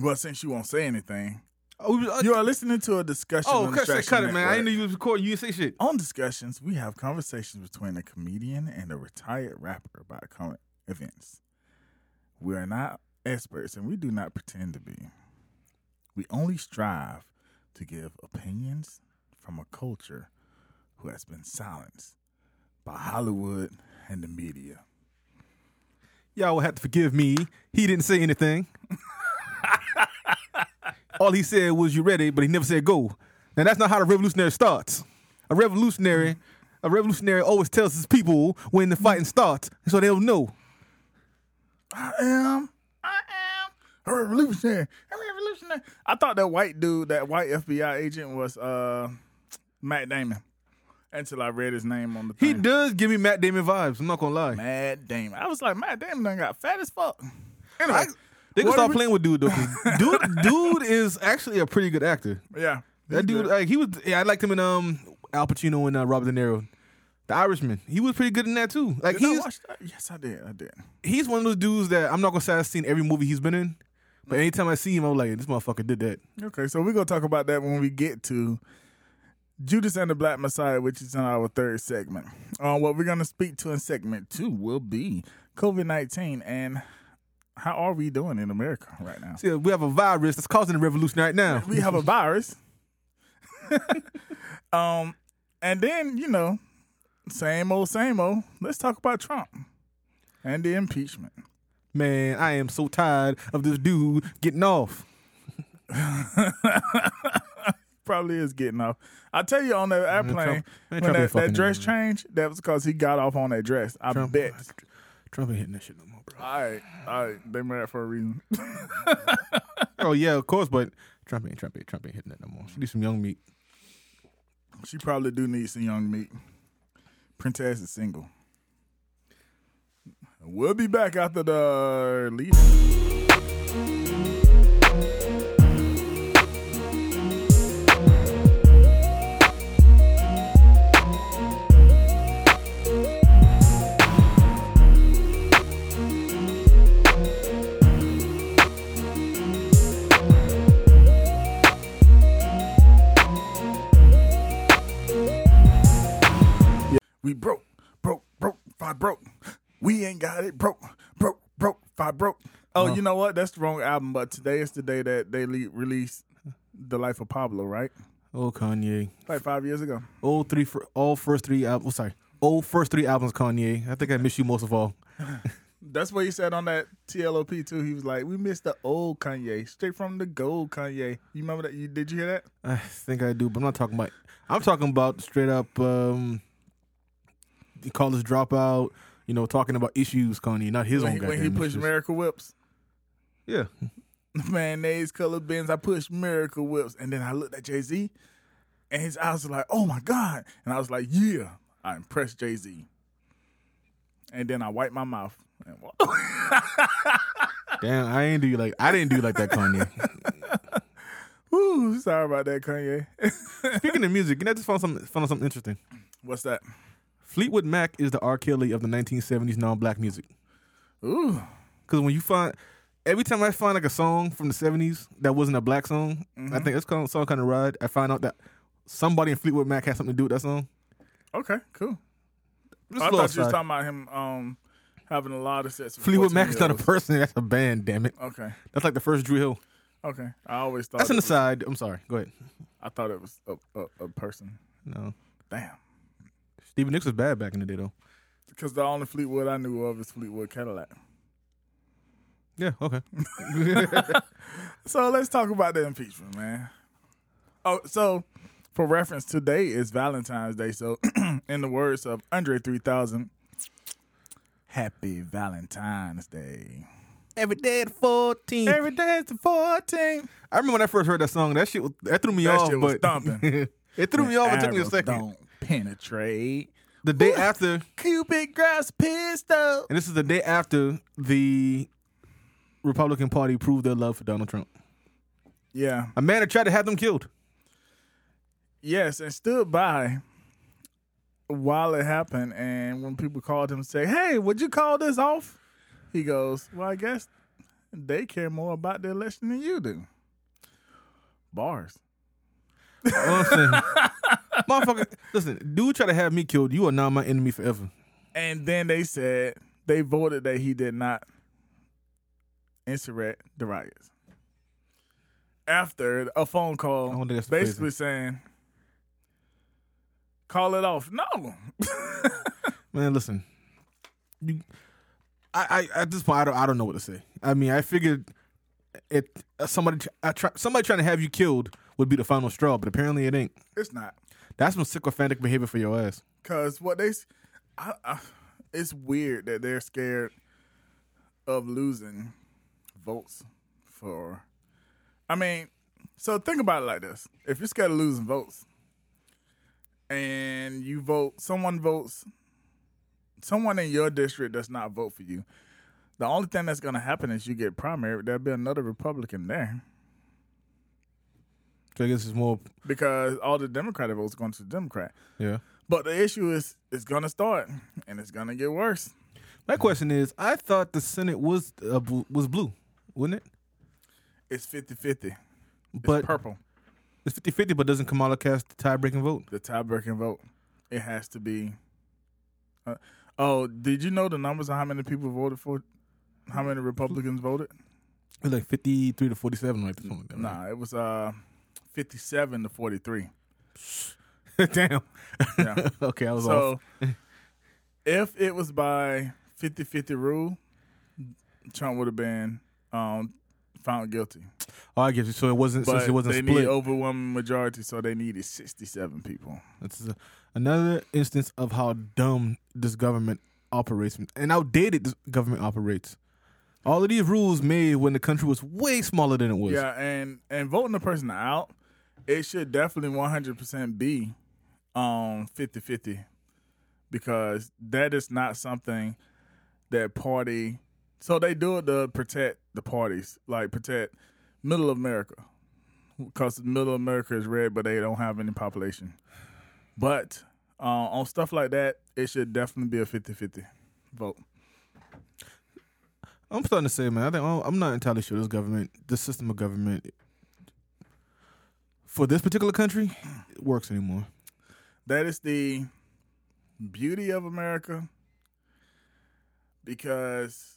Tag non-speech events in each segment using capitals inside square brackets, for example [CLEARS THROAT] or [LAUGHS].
Well, since you won't say anything, Oh, uh, you are listening to a discussion. oh cut, Distraction cut it, man. I didn't know you was recording. You say shit. On discussions, we have conversations between a comedian and a retired rapper about current events. We are not experts and we do not pretend to be. We only strive to give opinions from a culture who has been silenced by Hollywood and the media. Y'all will have to forgive me. He didn't say anything. [LAUGHS] All he said was "you ready," but he never said "go." Now that's not how the revolutionary starts. A revolutionary, a revolutionary always tells his people when the fighting starts, so they'll know. I am, I am a revolutionary, a revolutionary. I thought that white dude, that white FBI agent was uh Matt Damon until I read his name on the He does give me Matt Damon vibes. I'm not gonna lie. Matt Damon. I was like, Matt Damon done got fat as fuck. Anyway, They can we- playing with dude though. 'cause [LAUGHS] dude, dude is actually a pretty good actor. Yeah. That dude, like he was. Yeah, I liked him in um Al Pacino and uh, Robert De Niro, The Irishman. He was pretty good in that too. Like Did I he's watch that? Yes, I did. I did. he's one of those dudes that I'm not gonna say I've seen every movie he's been in, but anytime I see him, I'm like, this motherfucker did that. Okay, so we're gonna talk about that when we get to Judas and the Black Messiah, which is in our third segment. Uh, what we're gonna speak to in segment two will be COVID nineteen and how are we doing in America right now? See, we have a virus that's causing a revolution right now. We have a virus. [LAUGHS] um, and then you know, same old, same old. Let's talk about Trump and the impeachment. Man, I am so tired of this dude getting off. [LAUGHS] Probably is getting off. I tell you on the airplane Trump- man, when Trump that, that dress him. changed, that was because he got off on that dress. I Trump, bet. Trump ain't hitting that shit no more, bro. All right, all right, they mad for a reason. [LAUGHS] Oh yeah, of course, but Trump ain't Trump ain't Trump ain't hitting that no more. She need some young meat. she probably do need some young meat. Princess is single. We'll be back after the lead. We broke, broke, broke, five broke. We ain't got it. Broke, broke, broke, five broke. Oh, Uh-huh. you know what? That's the wrong album. But today is the day that they le- released the Life of Pablo, right? Oh Kanye. Like five years ago. All three for all first three albums. Oh, sorry, all first three albums. Kanye. I think I miss you most of all. [LAUGHS] That's what he said on that TLOP too. He was like, "We missed the old Kanye, straight from the gold Kanye." You remember that? You did you hear that? I think I do, but I'm not talking about. I'm talking about straight up. um College dropout. You know, talking about issues, Kanye, not his when own. he, when he pushed issues. Miracle Whips, Yeah, [LAUGHS] mayonnaise colored bins. I pushed Miracle Whips, and then I looked at Jay Z, and his eyes were like, "Oh my god!" And I was like, "Yeah, I impressed Jay Z." And then I wiped my mouth. And walked [LAUGHS] damn. I ain't do you like. I didn't do like that, Kanye. [LAUGHS] Ooh, sorry about that, Kanye. Speaking of music, you know, I just found something found something interesting. What's that? Fleetwood Mac is the R. Kelly of the 1970s non-black music. Ooh, Because when you find, every time I find like a song from the 70s that wasn't a black song, I think it's called song kind of ride. I find out that somebody in Fleetwood Mac had something to do with that song. okay, cool. Just I a thought you was aside. talking about him um, having a lot of. With Fleetwood Mac is not a person. That's a band. Damn it. Okay, That's like the first Drew Hill. okay. I always thought That's an was- aside. I'm sorry. Go ahead. I thought it was a, a, a person. No, Damn. Stevie Nicks was bad back in the day though. Because the only Fleetwood I knew of is Fleetwood Cadillac. Yeah. Okay. [LAUGHS] So let's talk about the impeachment, man. Oh, so for reference, today is Valentine's Day. So, [CLEARS THROAT] in the words of Andre 3000, Happy Valentine's Day. Every day at 14. Every day is the 14th. I remember when I first heard that song. That shit was, that threw me That off. shit was but thumping. [LAUGHS] it threw me off. It took me a second. Don't penetrate. The day after, Cupid grabs pistol. and this is the day after the Republican Party proved their love for Donald Trump. Yeah. A man that tried to have them killed. Yes, and stood by while it happened. And when people called him and say, "Hey, would you call this off?" He goes, "Well, I guess they care more about the election than you do. Bars. [LAUGHS] know what I'm saying? Motherfucker, listen, dude try to have me killed. You are not my enemy forever. And then they said they voted that he did not insurrect the riots. After a phone call don't think that's the basically saying, call it off. No. [LAUGHS] Man, listen. You, I, I at this point I don't I don't know what to say. I mean, I figured it uh, somebody I try, somebody trying to have you killed would be the final straw, but apparently it ain't. it's not. That's some sycophantic behavior for your ass. Because what they, I, I, it's weird that they're scared of losing votes for. I mean, so think about it like this: if you're scared of losing votes, and you vote, someone votes, someone in your district does not vote for you. The only thing that's going to happen is you get primary. There'll be another Republican there I guess it's more because all the Democratic votes going to the Democrat. yeah. But the issue is, it's going to start and it's going to get worse. My question is, I thought the Senate was uh, was blue, wouldn't it? It's 50 50. It's But purple. it's 50-50, but doesn't Kamala cast the tie-breaking vote? The tie breaking vote. It has to be. Uh, oh, did you know the numbers of how many people voted for? How many Republicans voted? It was like 53 to 47, right? That, Nah, it was uh, 57 to 43. right? [LAUGHS] Damn. Yeah. [LAUGHS] okay, I was off. so [LAUGHS] if it was by 50 50 rule, Trump would have been um, found guilty. Oh, I get you. So it wasn't But since it wasn't they split. need overwhelming majority, so they needed 67 people. That's a, another instance of how dumb this government operates and outdated this government operates. All of these rules made when the country was way smaller than it was. Yeah, and and voting the person out, it should definitely 100% be um 50-50 because that is not something that party so they do it to protect the parties, like protect middle America. Because middle America is red, but they don't have any population. But uh, on stuff like that, it should definitely be a 50-50 vote. I'm starting to say, man, I think I'm not entirely sure this government, this system of government, for this particular country, it works anymore. That is the beauty of America because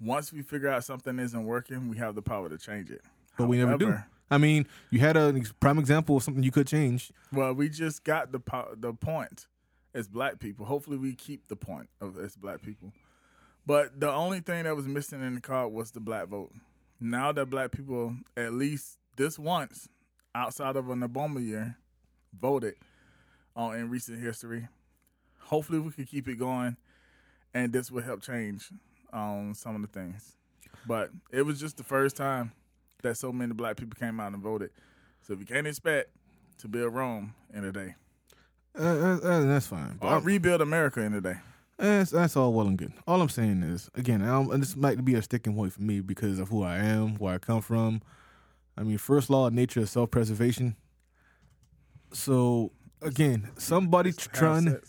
once we figure out something isn't working, we have the power to change it. But we never do. I mean, you had a prime example of something you could change. Well, we just got the po- the point as black people. Hopefully, we keep the point of as black people. But the only thing that was missing in the card was the black vote. Now that black people, at least this once, outside of an Obama year, voted uh, in recent history, hopefully we can keep it going, and this will help change um, some of the things. But it was just the first time that so many black people came out and voted. So if you can't expect to build Rome in a day, Uh, uh, uh, that's fine. But or rebuild America in a day. That's, that's all well and good. All I'm saying is, again, I'm, and this might be a sticking point for me because of who I am, where I come from. I mean, first law of nature is self preservation. So, again, somebody trying To,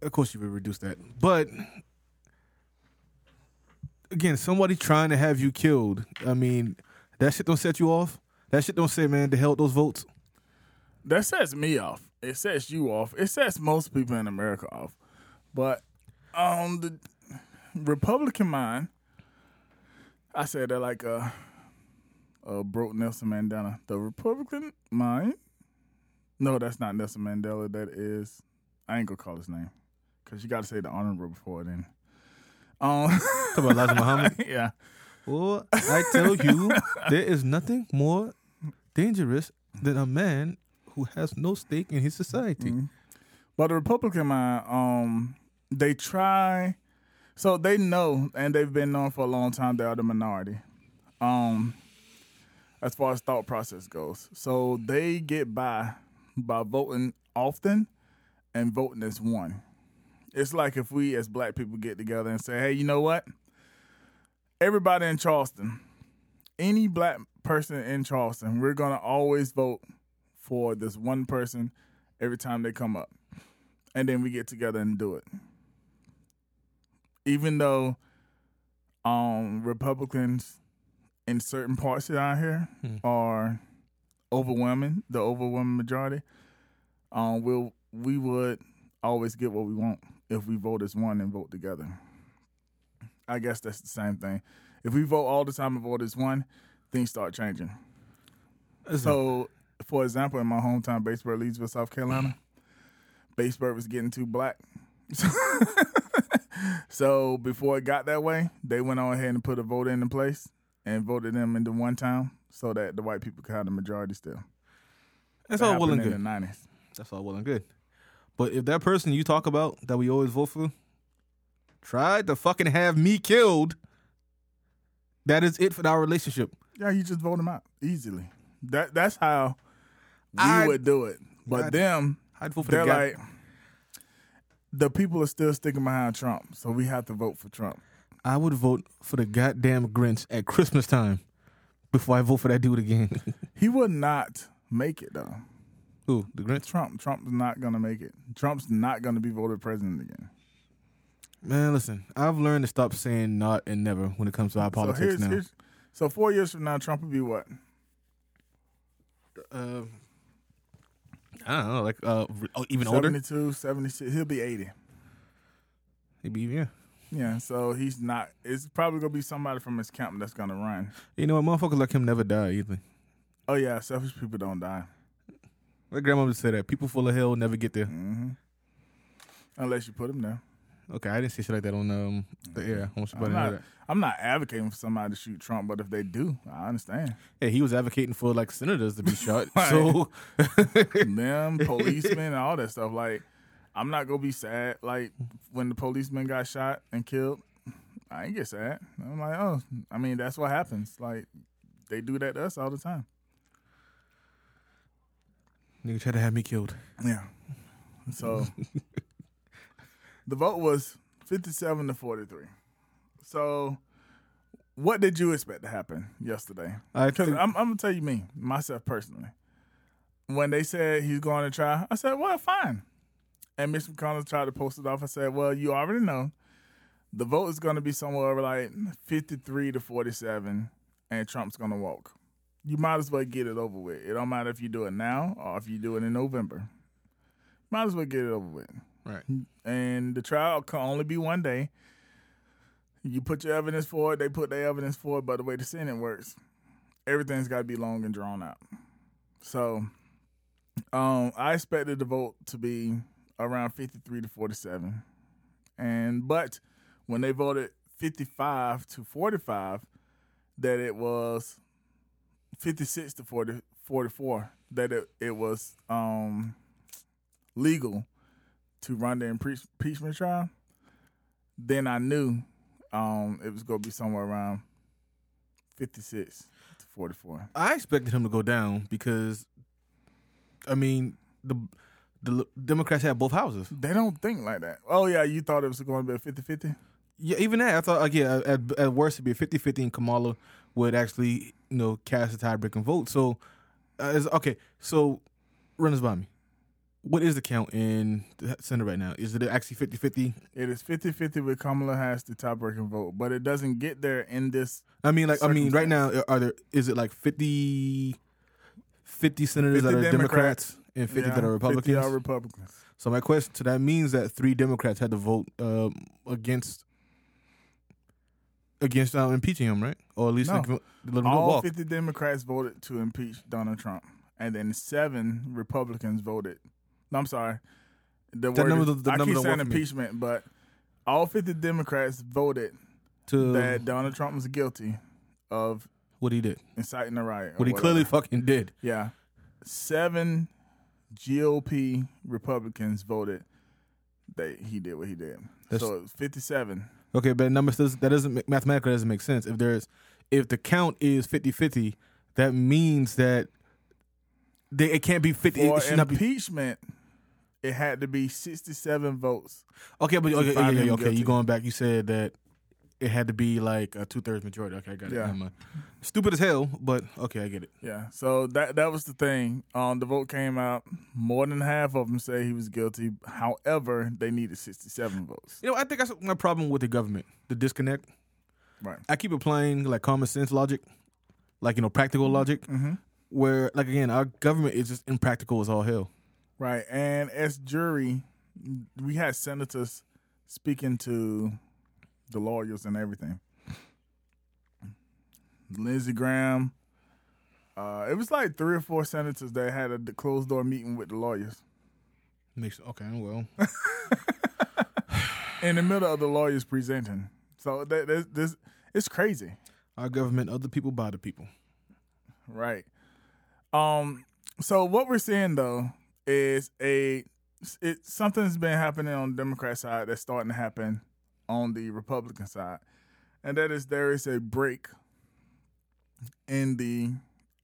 of course, you would reduce that. But, again, somebody trying to have you killed. I mean, that shit don't set you off. That shit don't say, man, the hell with those votes. That sets me off. It sets you off. It sets most people in America off. But on the Republican mind, I said that like a, a broke Nelson Mandela. The Republican mind. No, that's not Nelson Mandela. That is. I ain't gonna call his name because you got to say the honorable before then. Um, Talk about Elijah [LAUGHS] Muhammad. yeah. Well, I tell you, there is nothing more dangerous than a man who has no stake in his society. Mhm. But the Republican mind, um, they try, so they know, and they've been known for a long time. They are the minority, um, as far as thought process goes. So they get by by voting often and voting as one. It's like if we as black people get together and say, "Hey, you know what? Everybody in Charleston, any black person in Charleston, we're gonna always vote for this one person every time they come up. And then we get together and do it. Even though um, Republicans in certain parts around here Hmm. are overwhelming, the overwhelming majority. Um, we'll we would always get what we want if we vote as one and vote together. I guess that's the same thing. If we vote all the time and vote as one, things start changing. So, for example, in my hometown, Batesburg, Leesville, South Carolina, Batesburg was getting too black. [LAUGHS] so before it got that way, they went on ahead and put a vote into place and voted them into one town so that the white people could have the majority still. that's That all well and good. in the nineties. That's all well and good. But if that person you talk about that we always vote for tried to fucking have me killed, that is it for our relationship. Yeah, you just vote them out easily. That that's how we I- would do it. But I'd- them, I'd vote for the they're guy. like the people are still sticking behind Trump, so we have to vote for Trump. I would vote for the goddamn Grinch at Christmas time before I vote for that dude again. [LAUGHS] He would not make it though. Who? The Grinch? Trump. Trump's not gonna make it. Trump's not gonna be voted president again. Man, listen, I've learned to stop saying not and never when it comes to our so politics here's, now. here's so four years from now, Trump will be what? Uh, I don't know, like uh, oh, even older. 72, 76. He'll be 80. He'll be yeah. Yeah, so he's not. It's probably gonna be somebody from his camp that's gonna run. You know what? Motherfuckers like him never die either. Oh yeah, selfish people don't die. My grandma would say that people full of hell never get there. hmm Unless you put them there. Okay, I didn't say shit like that on um the air. I I'm not. I'm not advocating for somebody to shoot Trump, but if they do, I understand. Hey, he was advocating for like senators to be shot. [LAUGHS] So Them, [LAUGHS] policemen, and all that stuff. Like, I'm not gonna be sad. Like when the policeman got shot and killed, I ain't get sad. I'm like, oh, I mean, that's what happens. Like, they do that to us all the time. nigga tried to have me killed. Yeah. So [LAUGHS] the vote was 57 to 43. So what did you expect to happen yesterday? I think, I'm, I'm to tell you me, myself personally. When they said he's going to try, I said, well, fine. And Mitch McConnell tried to post it off. I said, well, you already know the vote is going to be somewhere over like 53 to 47, and Trump's going to walk. You might as well get it over with. It don't matter if you do it now or if you do it in November. Might as well get it over with. right. And the trial can only be one day. You put your evidence forward, they put their evidence forward, but the way the Senate works, everything's got to be long and drawn out. So um, I expected the vote to be around 53 to 47. And but when they voted 55 to 45, that it was 56 to 40, 44, that it, it was um, legal to run the impeachment trial, then I knew um, it was going to be somewhere around 56 to 44. I expected him to go down because, I mean, the the Democrats have both houses. They don't think like that. Oh, yeah, you thought it was going to be a 50 50? Yeah, even that I thought like yeah, at, at worst it'd be a 50-50 and Kamala would actually you know cast a tie-breaking vote. So, uh, is, okay, so run this by me. What is the count in the Senate right now? Is it actually 50-50? It is 50 50 with Kamala has the tie breaking vote, but it doesn't get there in this. I mean, like I mean, right now are there is it like 50, 50 senators 50 that are Democrats. Democrats and fifty yeah, that are 50 Republicans? are Republicans. so my question, so that means that three Democrats had to vote um, against against um, impeaching him, right? Or at least No. let All walk. 50 Democrats voted to impeach Donald Trump, and then seven Republicans voted. No, I'm sorry. The That word number- is- the I number keep saying for me. impeachment, but all 50 Democrats voted to that Donald Trump was guilty of what he did, inciting a riot. what he whatever. clearly fucking did. Yeah. Seven GOP Republicans voted that he did what he did. That's- so it was 57. Okay, but numbers does that doesn't make, mathematically doesn't make sense. If there's if the count is 50-50, that means that they, it can't be 50 For it not be impeachment, it had to be 67 votes. Okay, but okay, yeah, find yeah, him yeah, okay. guilty. You going back? You said that it had to be like a two thirds majority. Okay, I got it. Yeah. Stupid as hell, but okay, I get it. Yeah. So that that was the thing. Um, the vote came out. More than half of them say he was guilty. However, they needed 67 votes. You know, I think that's my problem with the government, the disconnect. Right. I keep applying like common sense logic, like you know practical logic, Mm-hmm. where like again our government is just impractical as all hell. Right. And as jury, we had senators speaking to the lawyers and everything. Lindsey Graham. Uh, it was like three or four senators that had a closed door meeting with the lawyers. Makes okay, well, [LAUGHS] In the middle of the lawyers presenting. So that this, this it's crazy. our government, other people by the people. Right. Um. So what we're seeing though is a it something's been happening on the Democrat side that's starting to happen on the Republican side, and that is there is a break in the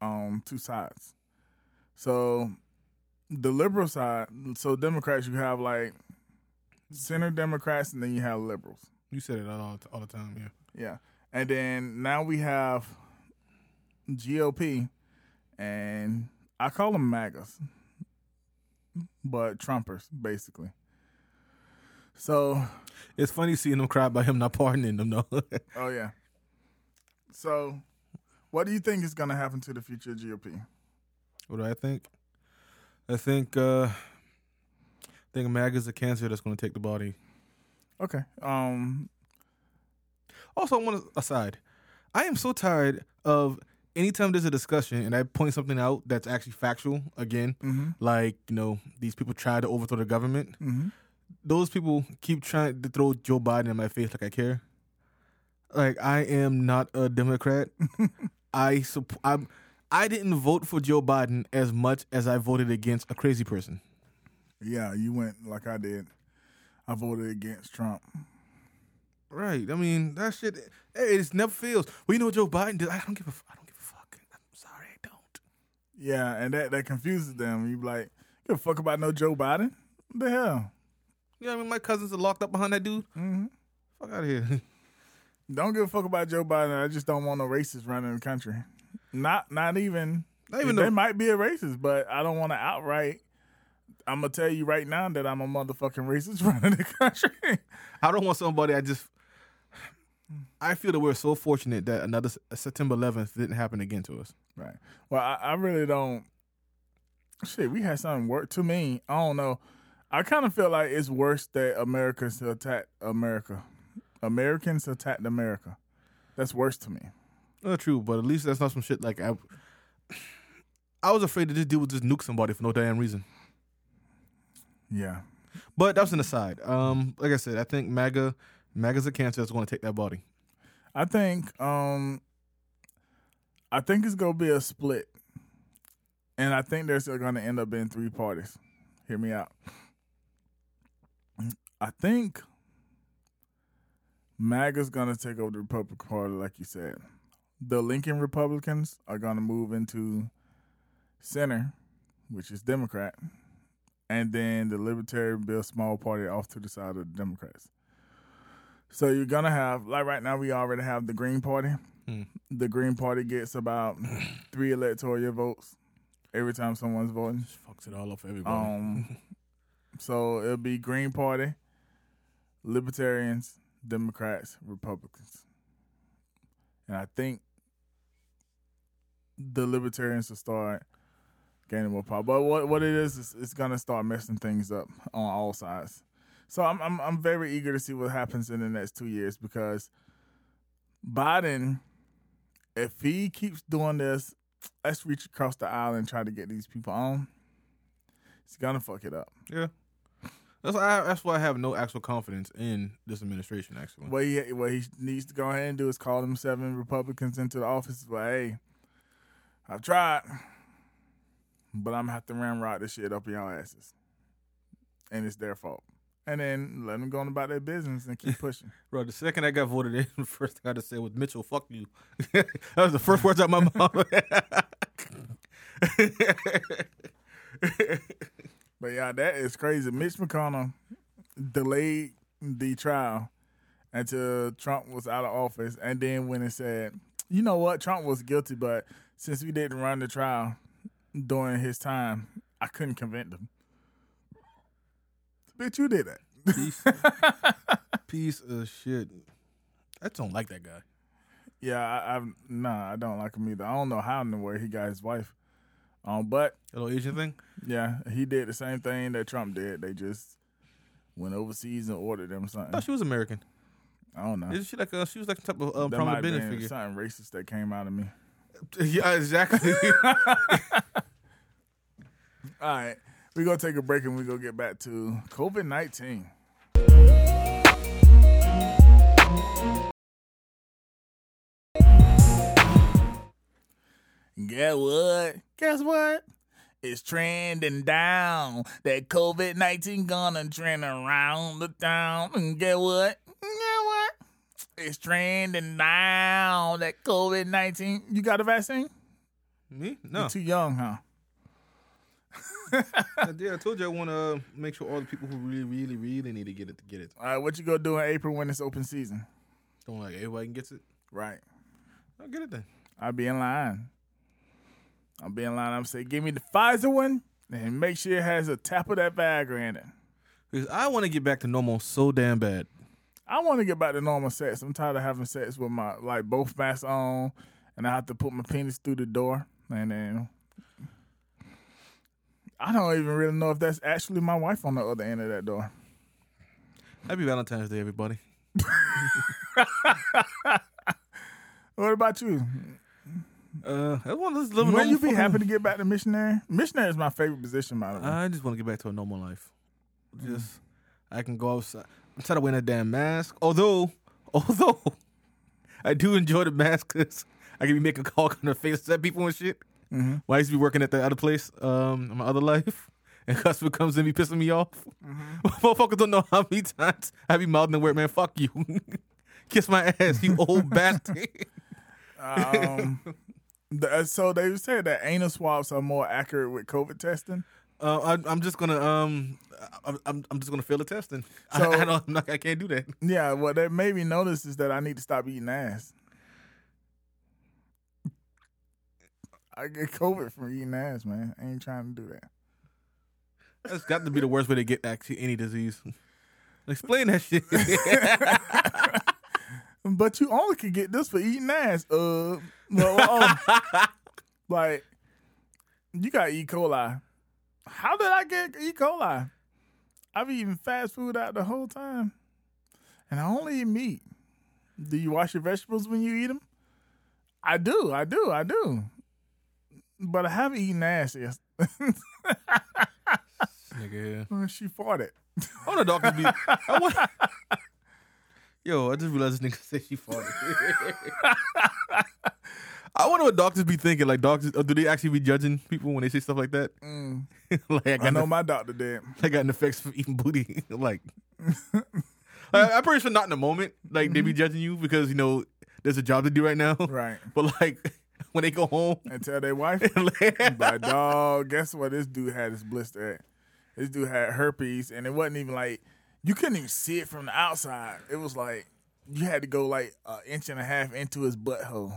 um two sides. So the liberal side, so Democrats, you have like center Democrats, and then you have liberals. You said it all all the time, yeah. Yeah. And then now we have GOP, and I call them MAGAs, but Trumpers, basically. So, It's funny seeing them cry about him not pardoning them though. [LAUGHS] oh, yeah. So, what do you think is going to happen to the future of GOP? what do I think? I think uh I think MAGA's a cancer that's gonna take the body. Okay. Um, Also, I want to aside. I am so tired of anytime there's a discussion and I point something out that's actually factual. Again, mm-hmm, like you know, these people try to overthrow the government. mm-hmm. Those people keep trying to throw Joe Biden in my face like I care. Like I am not a Democrat. [LAUGHS] I supp- I'm. I didn't vote for Joe Biden as much as I voted against a crazy person. Yeah, you went like I did. I voted against Trump. Right. I mean, that shit. Hey, it never feels. Well, you know what Joe Biden did? I don't give a. I don't give a fuck. I'm sorry, I don't. Yeah, and that, that confuses them. You be like, give a fuck about no Joe Biden? What the hell? You know what I mean? My cousins are locked up behind that dude. Mm-hmm. Fuck out of here. [LAUGHS] Don't give a fuck about Joe Biden. I just don't want no racists running the country. Not not even. Not even they the- might be a racist, but I don't want to outright. I'm gonna tell you right now that I'm a motherfucking racist [LAUGHS] running the country. I don't want somebody. I just. I feel that we're so fortunate that another September 11th didn't happen again to us. right. Well, I, I really don't. Shit, we had something work to me. I don't know. I kind of feel like it's worse that Americans attacked America. Americans attacked America. That's worse to me. Not true, but at least that's not some shit like I. I was afraid that this dude would just nuke somebody for no damn reason. Yeah. But that was an aside. Um, like I said, I think MAGA, MAGA's a cancer that's going to take that body. I think um I think it's gonna be a split. And I think there's gonna end up being three parties. Hear me out. I think MAGA's gonna take over the Republican Party, like you said. The Lincoln Republicans are gonna move into center, which is Democrat, and then the Libertarian Bill Small Party off to the side of the Democrats. So you're gonna have like right now we already have the Green Party. Hmm. The Green Party gets about [CLEARS THROAT] three electoral votes every time someone's voting. Just fucks it all up for everybody. Um, [LAUGHS] so it'll be Green Party, Libertarians, Democrats, Republicans, and I think the Libertarians will start gaining more power. But what what it is is it's gonna start messing things up on all sides. So I'm I'm I'm very eager to see what happens in the next two years because Biden, if he keeps doing this, let's reach across the aisle and try to get these people on. He's gonna fuck it up. yeah. That's why. I, that's why I have no actual confidence in this administration. Actually, What he what he needs to go ahead and do is call them seven Republicans into the office. But hey, I've tried, but I'm gonna have to ramrod this shit up your asses, and it's their fault. And then let them go on about their business and keep [LAUGHS] pushing. bro. The second I got voted in, [LAUGHS] the first thing I had to say was Mitchell, fuck you. [LAUGHS] that was the first words out my mouth. But yeah, that is crazy. Mitch McConnell delayed the trial until Trump was out of office, and then when it said, you know what, Trump was guilty, but since we didn't run the trial during his time, I couldn't convict him. Bitch, you did that. Piece, [LAUGHS] piece of shit. I don't like that guy. Yeah, I, I've nah, I don't like him either. I don't know how in the world he got his wife. Um, but A little Asian thing. yeah, he did the same thing that Trump did. They just went overseas and ordered them I something. thought she was American. I don't know. Isn't she like a, she was like some type of might prominent business figure? something racist that came out of me. [LAUGHS] yeah, exactly. [LAUGHS] All right, we're gonna take a break and we're gonna get back to COVID nineteen. Guess what? Guess what? It's trending down. That COVID nineteen gonna trend around the town. And get what? Get what? It's trending down. That COVID nineteen. You got a vaccine? Me? No. You're too young, huh? [LAUGHS] yeah, I told you I want to make sure all the people who really, really, really need to get it to get it. All right, what you gonna do in April when it's open season? Don't like everybody can get it. Right. I'll get it then. I'll be in line. I'll being in line. I'm saying, give me the Pfizer one and make sure it has a tap of that Viagra in it. Because I want to get back to normal so damn bad. I want to get back to normal sex. I'm tired of having sex with my like both masks on, and I have to put my penis through the door, and then I don't even really know if that's actually my wife on the other end of that door. Happy Valentine's Day, everybody. [LAUGHS] What about you? Uh, I want to live a Will you be happy to get back to missionary? Missionary is my favorite position, by the way. I just want to get back to a normal life. Just I can go outside. I'm tired of wearing a damn mask. Although, [LAUGHS] although I do enjoy the mask because I can be making call kind of faces at people and shit. Mhm. When I used to be working at the other place, um, in my other life, [LAUGHS] and customer comes in, and be pissing me off. [LAUGHS] Motherfuckers don't know how many times I be mouthing the word, man. Fuck you, kiss my ass, you old bastard. Um, the, so they said that anal swabs are more accurate with COVID testing. Uh, I, I'm just gonna um, I- I'm I'm just gonna fail the testing. [LAUGHS] So- I, I don't, not, I can't do that. Yeah, what that made me notice is that I need to stop eating ass. I get COVID from eating ass, man. I ain't trying to do that. That's got to be the worst way to get actually any disease. [LAUGHS] Explain that shit. [LAUGHS] But you only can get this for eating ass. Uh, well, [LAUGHS] oh, like you got E. coli. How did I get E. coli? I've eaten fast food out the whole time, and I only eat meat. Do you wash your vegetables when you eat them? I do, I do, I do. But I haven't eaten ass yes. Nigga. [LAUGHS] she farted. I want the doctors [LAUGHS] be. I want, yo, I just realized this nigga said she farted. [LAUGHS] I wonder what doctors be thinking. Like doctors, do they actually be judging people when they say stuff like that? Mm, [LAUGHS] like I I know an, my doctor did. [LAUGHS] I got an effects for eating booty. like, I, I'm pretty sure not in the moment. Like they be judging you because you know there's a job to do right now. Right. But like when they go home, And tell their wife. But dog, guess what? This dude had his blister at. This dude had herpes, and it wasn't even like you couldn't even see it from the outside. It was like you had to go like an inch and a half into his butthole,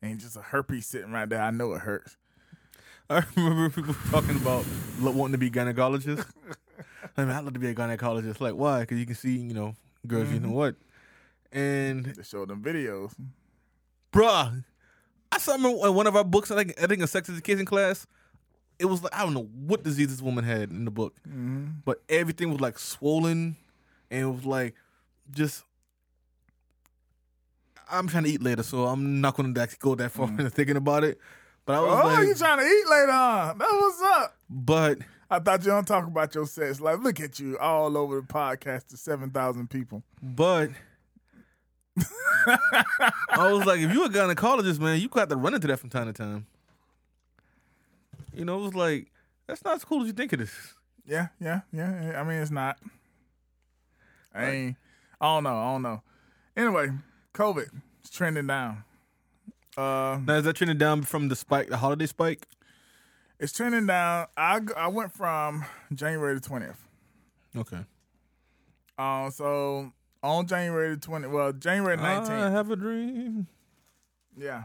and just a herpes sitting right there. I know it hurts. [LAUGHS] I remember people talking about wanting to be gynecologists. [LAUGHS] I mean, I'd love to be a gynecologist. Like, why? Because you can see, you know, girls, you know mm-hmm. what? And, They showed them videos. bruh, I saw in one of our books, I think, I think a sex education class, it was like, I don't know what disease this woman had in the book, mm-hmm. but everything was like swollen and it was like just. I'm trying to eat later, so I'm not going to go that far mm. into thinking about it. But I was Oh, like, you trying to eat later on? That's what's up. but I thought you don't talk about your sex life. Look at you all over the podcast to seven thousand people. But [LAUGHS] I was like, if you're a gynecologist, man, you got to run into that from time to time. You know, it was like, that's not as cool as you think it is. Yeah, yeah, yeah. I mean, it's not. I ain't. I don't know. I don't know. Anyway, COVID is trending down. Uh, Now, is that trending down from the spike, the holiday spike? it's trending down. I I went from January the twentieth. Okay. Um, so on January the twentieth, well, January I nineteenth. have a dream. Yeah.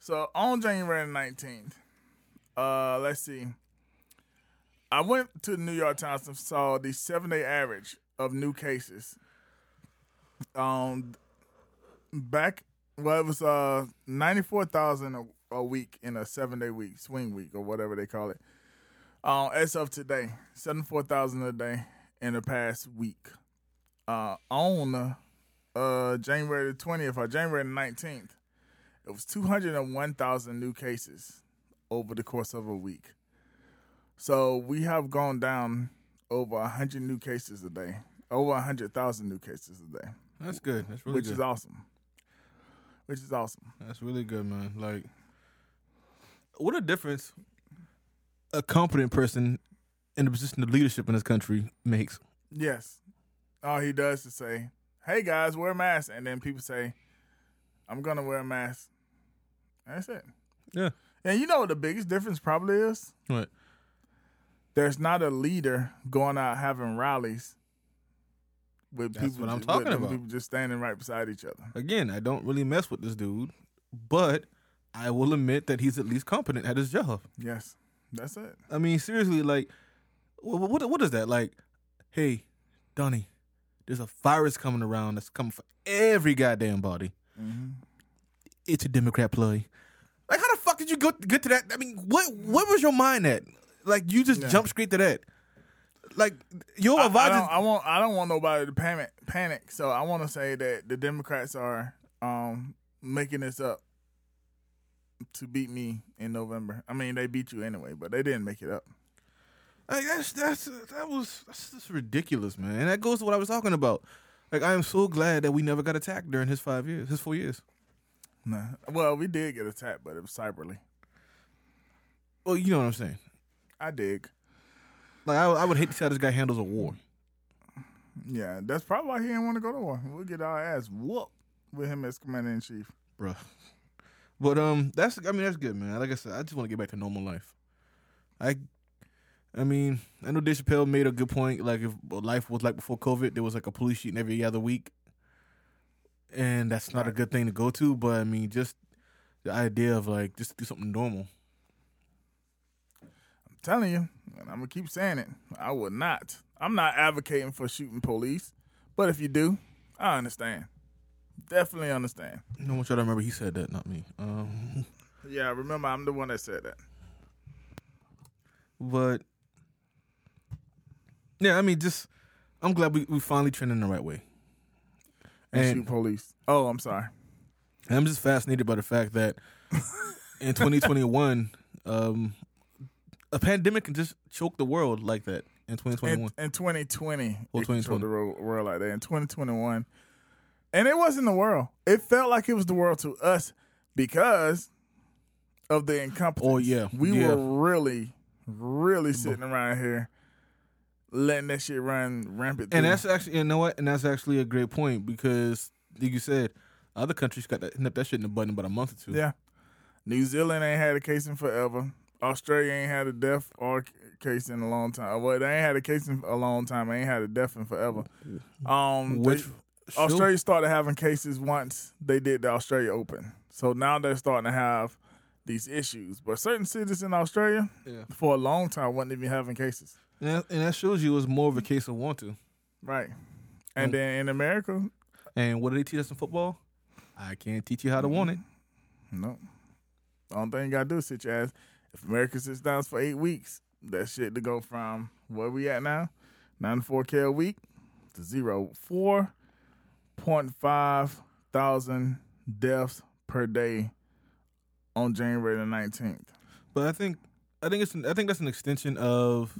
So on January nineteenth, uh, let's see. I went to the New York Times and saw the seven day average of new cases. Um, back Well, it was uh ninety four thousand a week in a seven day week, swing week or whatever they call it. Uh, as of today, seventy four thousand a day in the past week. Uh, on uh January the twentieth or January the nineteenth, it was two hundred and one thousand new cases over the course of a week. So we have gone down over hundred new cases a day, over hundred thousand new cases a day, That's good. That's really which good. is awesome. Which is awesome. That's really good, man. Like, what a difference a competent person in the position of leadership in this country makes. Yes. All he does is say, "Hey guys, wear a mask," and then people say, "I'm gonna wear a mask." That's it. Yeah. And you know what the biggest difference probably is? What? There's not a leader going out having rallies with That's people. what I'm talking about. People just standing right beside each other. Again, I don't really mess with this dude, but I will admit that he's at least competent at his job. Yes, that's it. I mean, seriously, like, what what, what is that? Like, hey, Donnie, there's a virus coming around that's coming for every goddamn body. hmm It's a Democrat ploy. Like, how the fuck did you go get to that? I mean, what what was your mind at? Like, you just Yeah. jump straight to that. Like, your I, I don't. I want. I don't want nobody to panic. Panic. So I want to say that the Democrats are um, making this up to beat me in November. I mean, they beat you anyway, but they didn't make it up. Like that's that's that was that's just ridiculous, man. And that goes to what I was talking about. Like I am so glad that we never got attacked during his five years, his four years. Nah. Well, we did get attacked, but it was cyberly. Well, you know what I'm saying. I dig. Like I, I would hate to see how this guy handles a war. Yeah, that's probably why he didn't want to go to war. We'll get our ass whooped with him as commander in chief. bruh. But um, that's I mean that's good, man. Like I said, I just want to get back to normal life. I, I mean, I know Dave Chappelle made a good point. Like if life was like before COVID, there was like a police shooting every other week, and that's not a good thing to go to. But I mean, just the idea of like just do something normal. I'm telling you, and I'm gonna keep saying it. I would not. I'm not advocating for shooting police, but if you do, I understand. Definitely understand. No one try to remember he said that, not me. Um, [LAUGHS] Yeah, remember I'm the one that said that. but yeah, I mean, just I'm glad we we finally trending the right way. And, And- shoot police. Oh, I'm sorry. I'm just fascinated by the fact that [LAUGHS] in 2021, um, a pandemic can just choke the world like that in In, 2021. in 2020, Oh, it controlled 2020. the world like that. In 2021, and it wasn't the world. It felt like it was the world to us because of the incompetence. Oh, yeah. we Yeah. were really, really sitting around here letting that shit run rampant. And through. that's actually, you know what? And that's actually a great point because, like you said, other countries got that, that shit in the bud in about a month or two. Yeah. New Zealand ain't had a case in forever. Australia ain't had a death or case in a long time. Well, they ain't had a case in a long time. They ain't had a death in forever. Um, Which they- Australia started having cases once they did the Australia Open. So now they're starting to have these issues. But certain cities in Australia, Yeah. for a long time, wasn't even having cases. And that, and that shows you it was more of a case of want to. Right. And Mm. then in America, And what do they teach us in football? I can't teach you how to want it. no. The only thing you gotta do is sit your ass. If America sits down for eight weeks, that shit to go from where we at now, ninety four k a week to zero. Four point five thousand deaths per day on January the nineteenth. But I think, I think it's, an, I think that's an extension of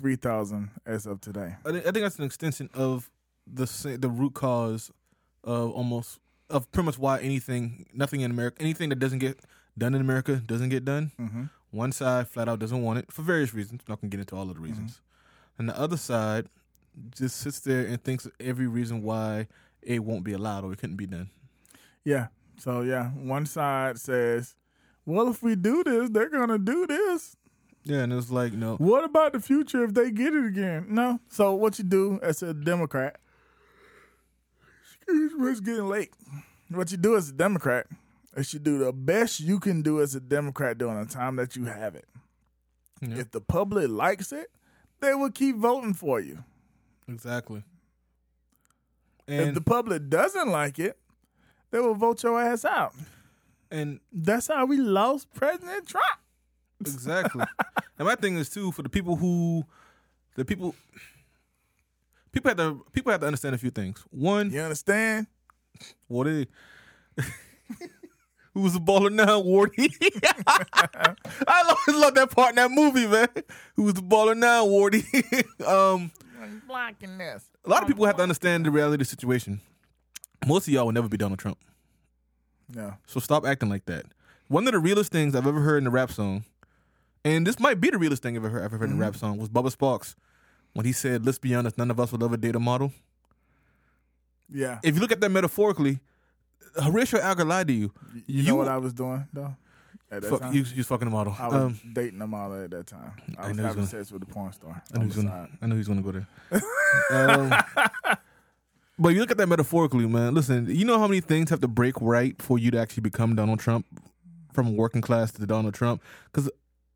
Three thousand as of today. I think, I think that's an extension of the the root cause of almost of pretty much why anything, nothing in America, anything that doesn't get done in America doesn't get done. Mm-hmm. One side flat out doesn't want it for various reasons. I'm not gonna get into all of the reasons, and the other side just sits there and thinks of every reason why it won't be allowed or it couldn't be done. Yeah. So yeah, one side says, "Well, if we do this, they're gonna do this." Yeah, and it's like no, What about the future if they get it again? No. So what you do as a Democrat? Excuse me, it's getting late. What you do as a Democrat is you do the best you can do as a Democrat during the time that you have it. Yeah. If the public likes it, they will keep voting for you. exactly. if the public doesn't like it, they will vote your ass out. And That's how we lost President Trump. [LAUGHS] exactly. and my thing is too for the people who, the people, people have to people have to understand a few things. One, You understand? what is [LAUGHS] Who's the baller now, Wardy? [LAUGHS] I always love that part in that movie, man. Who's the baller now, Wardy? um, Blocking this. a lot of people have to understand the reality of the situation. Most of y'all will never be Donald Trump. No. So stop acting like that. One of the realest things I've ever heard in a rap song, and this might be the realest thing I've ever heard, ever heard in a rap song, was Bubba Sparxxx when he said, "Let's be honest, none of us will ever date a model." Yeah. If you look at that metaphorically, Horatio Alger lied to you. You, You- know what I was doing though? At that Fuck, time? you, you was fucking a model. I was Um, dating a model at that time. I I was having gonna- sex with a porn star. I know on he's gonna. I know he's gonna go there. [LAUGHS] um, but you look at that metaphorically, man. Listen, you know how many things have to break right for you to actually become Donald Trump, from working class to Donald Trump. Because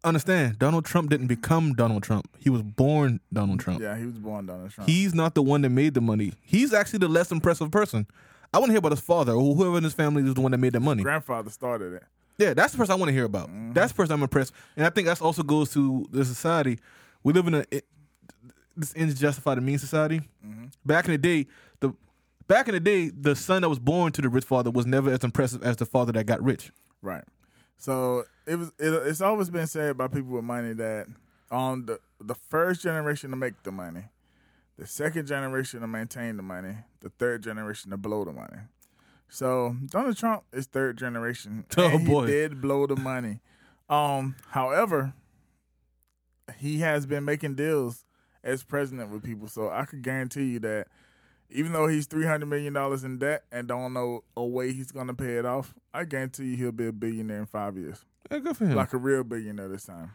understand, Donald Trump didn't become Donald Trump. He was born Donald Trump. Yeah, he was born Donald Trump. He's not the one that made the money. He's actually the less impressive person. I want to hear about his father or whoever in his family is the one that made the money. grandfather started it. Yeah, that's the person I want to hear about. Mm-hmm. That's the person I'm impressed. And I think that also goes to the society. We live in a it, this ends justify the mean society. Mm-hmm. Back in the day, the back in the day, the son that was born to the rich father was never as impressive as the father that got rich. Right. So it was. It, it's always been said by people with money that on the the first generation to make the money, the second generation to maintain the money, the third generation to blow the money. So Donald Trump is third generation. [LAUGHS] Oh, and boy. he did blow the money. Um, however, he has been making deals as president with people, so I could guarantee you that even though he's three hundred million dollars in debt and don't know a way he's gonna pay it off, I guarantee you he'll be a billionaire in five years, Yeah, good for him. like a real billionaire this time,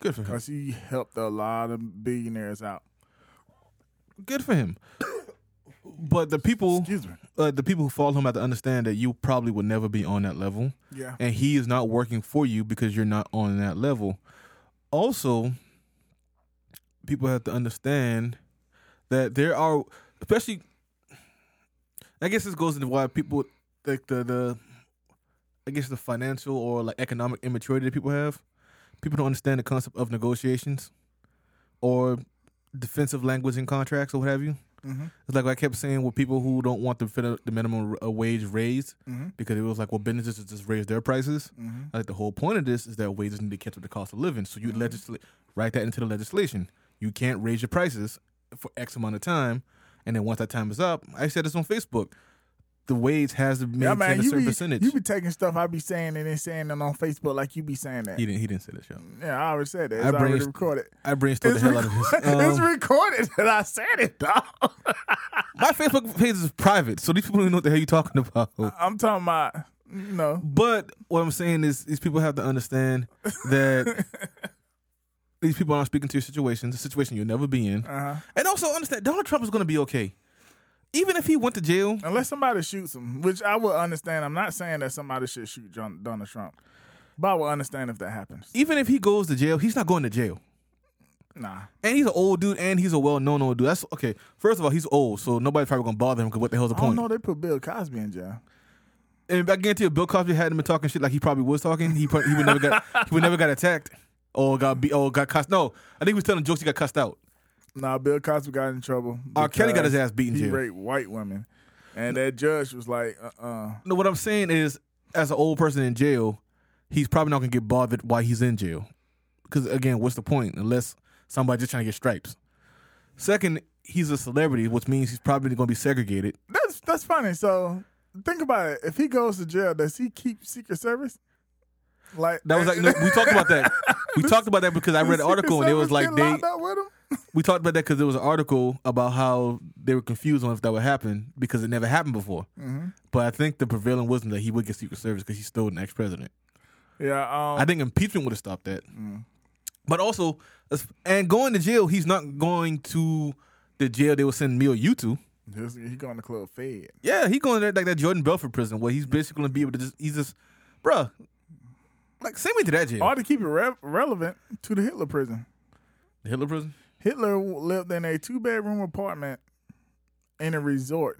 good for him. because he helped a lot of billionaires out. Good for him. [COUGHS] But the people, Excuse me. uh, the people who follow him have to understand that you probably will never be on that level. Yeah. and he is not working for you because you're not on that level. Also, people have to understand that there are, especially, I guess this goes into why people like the the, I guess the financial or like economic immaturity that people have. People don't understand the concept of negotiations, or defensive language in contracts or what have you. Mm-hmm. It's like what I kept saying with people who don't want the the minimum uh, wage raised Mm-hmm. because it was like, well, businesses just raise their prices. Mm-hmm. I think the whole point of this is that wages need to catch up with the cost of living. So you legislate, write that into the legislation. You can't raise your prices for X amount of time, and then once that time is up, I said this on Facebook. The wage has to maintain Yeah, man, a certain be, percentage. you be taking stuff I be saying and then saying it on Facebook like you be saying that. he didn't. He didn't say that. Yeah, I already said that. It's I already brains- recorded. I brainstormed It's, the hell out of this. [LAUGHS] it's Um, recorded that I said it, dog. [LAUGHS] my Facebook page is private, so these people don't know what the hell you talking about. I'm talking about, know, But what I'm saying is, these people have to understand that [LAUGHS] these people aren't speaking to your situation, the situation you'll never be in. uh-huh. And also understand Donald Trump is going to be okay. Even if he went to jail, unless somebody shoots him, which I will understand. I'm not saying that somebody should shoot John, Donald Trump, but I will understand if that happens. even if he goes to jail, he's not going to jail. Nah, And he's an old dude, and he's a well-known old dude. That's okay. First of all, he's old, so nobody's probably gonna bother him. Because what the hell's the I point? know. They put Bill Cosby in jail. And I guarantee you, Bill Cosby hadn't been talking shit like he probably was talking. He probably, he would never got he would never got attacked or got beat or got cussed. No, I think he was telling jokes. He got cussed out. Nah, Bill Cosby got in trouble. R. Kelly got his ass beaten. He jail. raped white women, and that judge was like, "Uh, uh No, what I'm saying is, as an old person in jail, he's probably not gonna get bothered while he's in jail. Because again, what's the point? Unless somebody just trying to get stripes. Second, he's a celebrity, which means he's probably gonna be segregated. That's that's funny. So think about it. If he goes to jail, does he keep Secret Service? Like That was like [LAUGHS] no, we talked about that. We talked about that because I read an article and it was Secret like Service they. get locked up with him? We talked about that because there was an article about how they were confused on if that would happen because it never happened before. Mm-hmm. But I think the prevailing wisdom that he would get Secret Service because he stole an ex president. Yeah. Um, I think impeachment would have stopped that. Mm. But also, and going to jail, he's not going to the jail they will send me or you to. he's- he going to club Fed. Yeah, he going there like that Jordan Belfort prison where he's basically gonna be able to just he's just, bruh, like send me to that jail. Or to keep it re- relevant to the Hitler prison. The Hitler prison. Hitler lived in a two bedroom apartment in a resort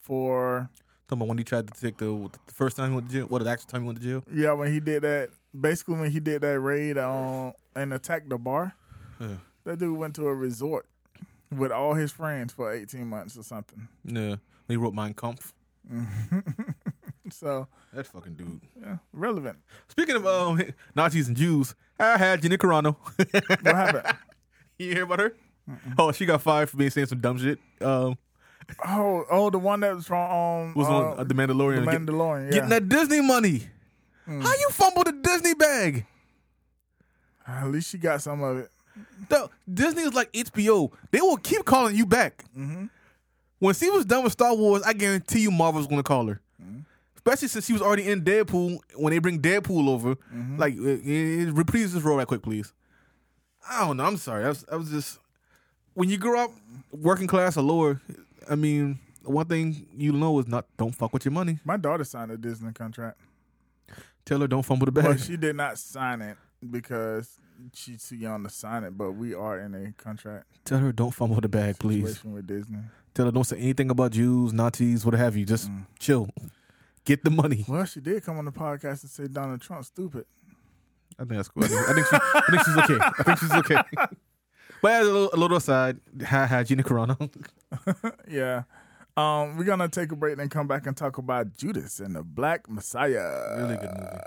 for Talking about when he tried to take the, the first time he went to jail. What the actual time he went to jail? Yeah, when he did that, basically when he did that raid on and attacked the bar, Yeah. that dude went to a resort with all his friends for 18 months or something. Yeah. He wrote Mein Kampf. [LAUGHS] So, That fucking dude. yeah, relevant. Speaking of um, Nazis and Jews, I had Gina Carano. [LAUGHS] What happened? [LAUGHS] you hear about her? Oh, she got fired for being saying some dumb shit. Um, oh, oh, the one that was from um, was uh, on uh, the Mandalorian. the Get- Mandalorian. Yeah. Getting that Disney money. How you fumble the Disney bag? At least she got some of it. The, Disney is like HBO. They will keep calling you back. When she was done with Star Wars, I guarantee you Marvel's going to call her. Especially since she was already in Deadpool. When they bring Deadpool over, like, uh, reprise this role right quick, please. I don't know. I'm sorry. I was, I was just when you grow up working class or lower. I mean, one thing you know is not don't fuck with your money. My daughter signed a Disney contract, Tell her don't fumble the bag. she did not sign it because she's too young to sign it. But we are in a contract Tell her don't fumble the bag, please. with Disney. Tell her don't say anything about Jews, Nazis, what have you. Just mm. chill. Get the money. Well, she did come on the podcast and say Donald Trump stupid. I think that's cool. I think, I think, she, I think she's okay. I think she's okay. [LAUGHS] but as a little, a little aside, hi, hi, Gina Carano. Yeah. Um, we're gonna take a break and come back and talk about Judas and the Black Messiah. really good movie.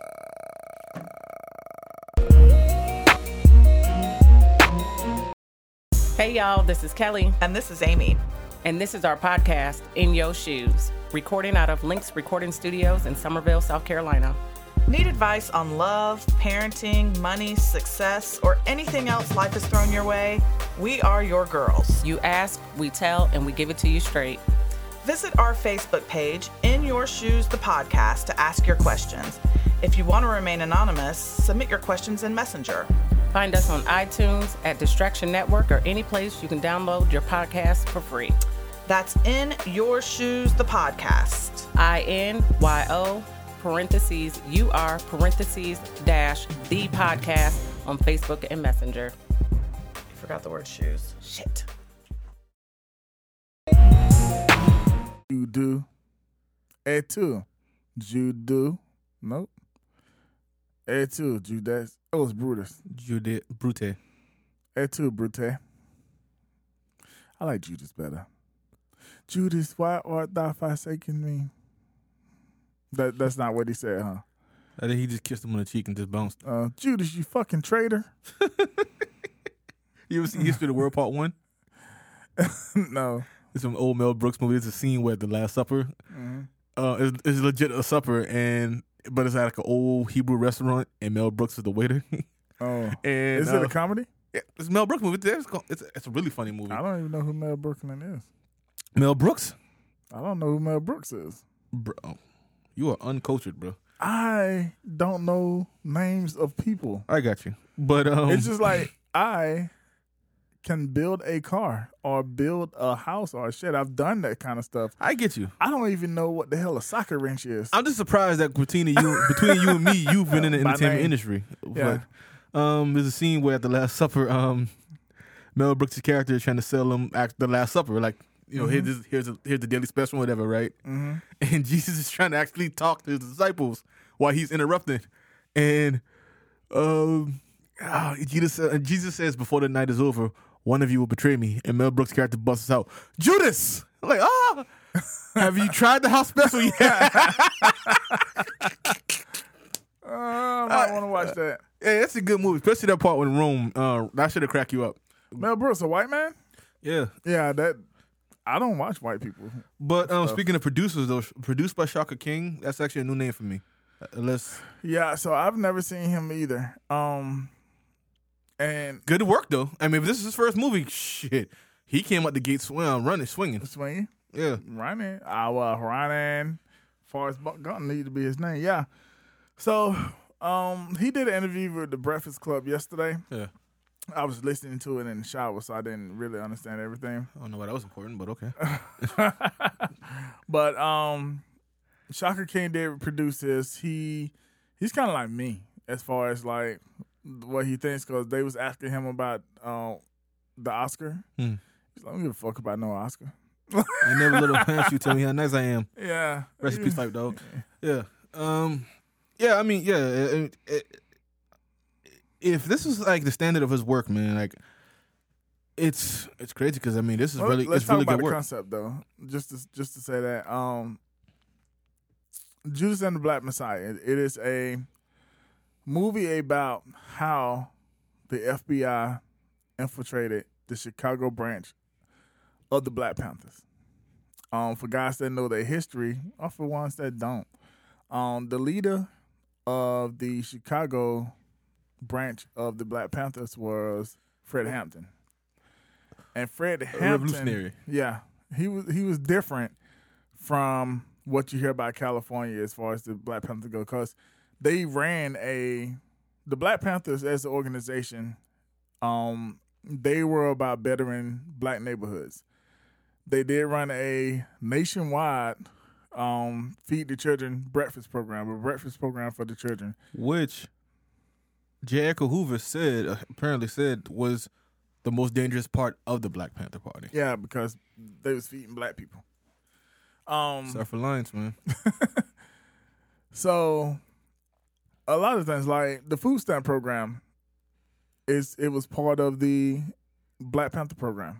Hey y'all, this is Kelly, And this is Amy. and this is our podcast, In Your Shoes, recording out of Links Recording Studios in Summerville, South Carolina. Need advice on love, parenting, money, success, or anything else life has thrown your way? We are your girls. You ask, we tell, and we give it to you straight. Visit our Facebook page, In Your Shoes, the podcast, to ask your questions. If you want to remain anonymous, submit your questions in Messenger. Find us on iTunes, at Distraction Network, or any place you can download your podcast for free. That's In Your Shoes, the podcast. I N Y O parentheses you are parentheses dash the podcast on Facebook and Messenger. I forgot the word shoes. Shit. You do. Et tu. Judo. Nope. Et tu, Judas. Oh, it's Brutus. Jude Brute. Et tu, Brute. I like Judas better. Judas, why art thou forsaking me? That that's not what he said, huh? I think he just kissed him on the cheek and just bounced. Uh, Judas, you fucking traitor. [LAUGHS] You ever see History of the World Part 1? [LAUGHS] no. It's an old Mel Brooks movie. It's a scene where the Last Supper, uh, it's, it's legit a supper, and but it's at like an old Hebrew restaurant, and Mel Brooks is the waiter. [LAUGHS] Oh. and Is it uh, a comedy? yeah, it's a Mel Brooks movie. It's, it's, it's a really funny movie. I don't even know who Mel Brooklyn is. Mel Brooks, I don't know who Mel Brooks is. bro, you are uncultured, bro. I don't know names of people. I got you, but um, It's just like I can build a car or build a house or shit. I've done that kind of stuff. I get you. I don't even know what the hell a soccer wrench is. I'm just surprised that between you, between you and me, [LAUGHS] you've been in the By entertainment name. industry. Yeah. Like, um, there's a scene where at the Last Supper, um, Mel Brooks' character is trying to sell him the Last Supper, like you know, here's this, here's a, here's the daily special, whatever, right? Mm-hmm. [LAUGHS] And Jesus is trying to actually talk to his disciples while he's interrupting, and um, ah, Jesus uh, Jesus says before the night is over, one of you will betray me, and Mel Brooks' character busts out, Judas, I'm like ah. [LAUGHS] Have you tried the house special yet? Uh, [LAUGHS] I might want to watch that. Yeah, that's a good movie, especially that part when Rome. Uh, that should have cracked you up. Mel Brooks, a white man? Yeah, Yeah, that. I don't watch white people. but um, speaking of producers, though, produced by Shaka King, that's actually a new name for me. Uh, Unless Yeah, so I've never seen him either. Um, and good work though. I mean, if this is his first movie, shit, he came out the gate swing, running, swinging. swinging, Yeah, running, our running. Forrest Buck Gunn need to be his name. Yeah. So, um, he did an interview with the Breakfast Club yesterday. yeah. I was listening to it in the shower, so I didn't really understand everything. I don't know why that was important, but okay. [LAUGHS] but um, Shaka King did produce this. He he's kind of like me as far as like what he thinks because they was asking him about uh, the Oscar. Hmm. He's like, I don't give a fuck about no Oscar. I never little pants you tell me how nice I am. Yeah. Rest in peace, type dog. [LAUGHS] Yeah. Um. Yeah. I mean, yeah. it- it- if this is like the standard of his work, man, like it's it's crazy because I mean, this is Well, really let's it's talk really about good the work. concept though. Just to just to say that, um, Judas and the Black Messiah. It is a movie about how the FBI infiltrated the Chicago branch of the Black Panthers. Um, for guys that know their history, or for ones that don't, um, the leader of the Chicago branch of the Black Panthers was Fred Hampton. And Fred Hampton, revolutionary. yeah, he was he was different from what you hear about California as far as the Black Panthers go, because they ran a the Black Panthers as an organization. Um, they were about bettering black neighborhoods. They did run a nationwide um, feed the children breakfast program, a breakfast program for the children. which J. Edgar Hoover said uh, apparently said was the most dangerous part of the Black Panther Party. Yeah, because they was feeding black people. Um, Self reliance, man. [LAUGHS] So a lot of things like the food stamp program is it was part of the Black Panther program.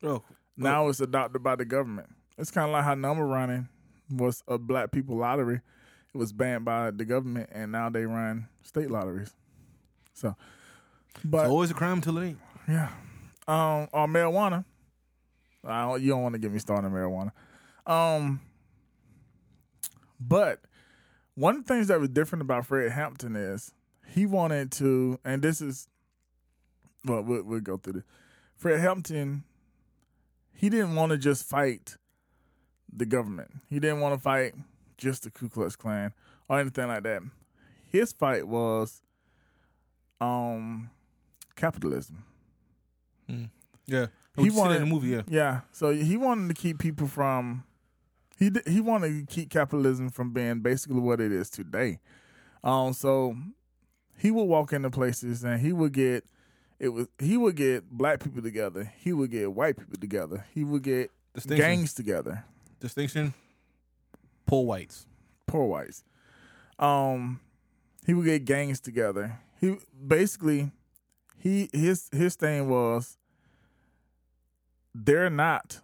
Bro, Now it's adopted by the government. It's kind of like how number running was a black people lottery. It was banned by the government, and now they run state lotteries. So, but it's always a crime until it ain't. yeah. Um, on marijuana. I don't, you don't want to get me started on marijuana. Um, but one of the things that was different about Fred Hampton is he wanted to, and this is, well, we'll, we'll go through this. Fred Hampton, he didn't want to just fight the government. He didn't want to fight just the Ku Klux Klan or anything like that. His fight was, um, capitalism. Yeah. He He wanted wanted- in the movie, yeah. Yeah, so he wanted to keep people from he he wanted to keep capitalism from being basically what it is today. Um, so he would walk into places and he would get it was he would get black people together. He would get white people together. He would get gangs together. Distinction. Poor whites. poor whites. Um, he would get gangs together. He basically he his his thing was they're not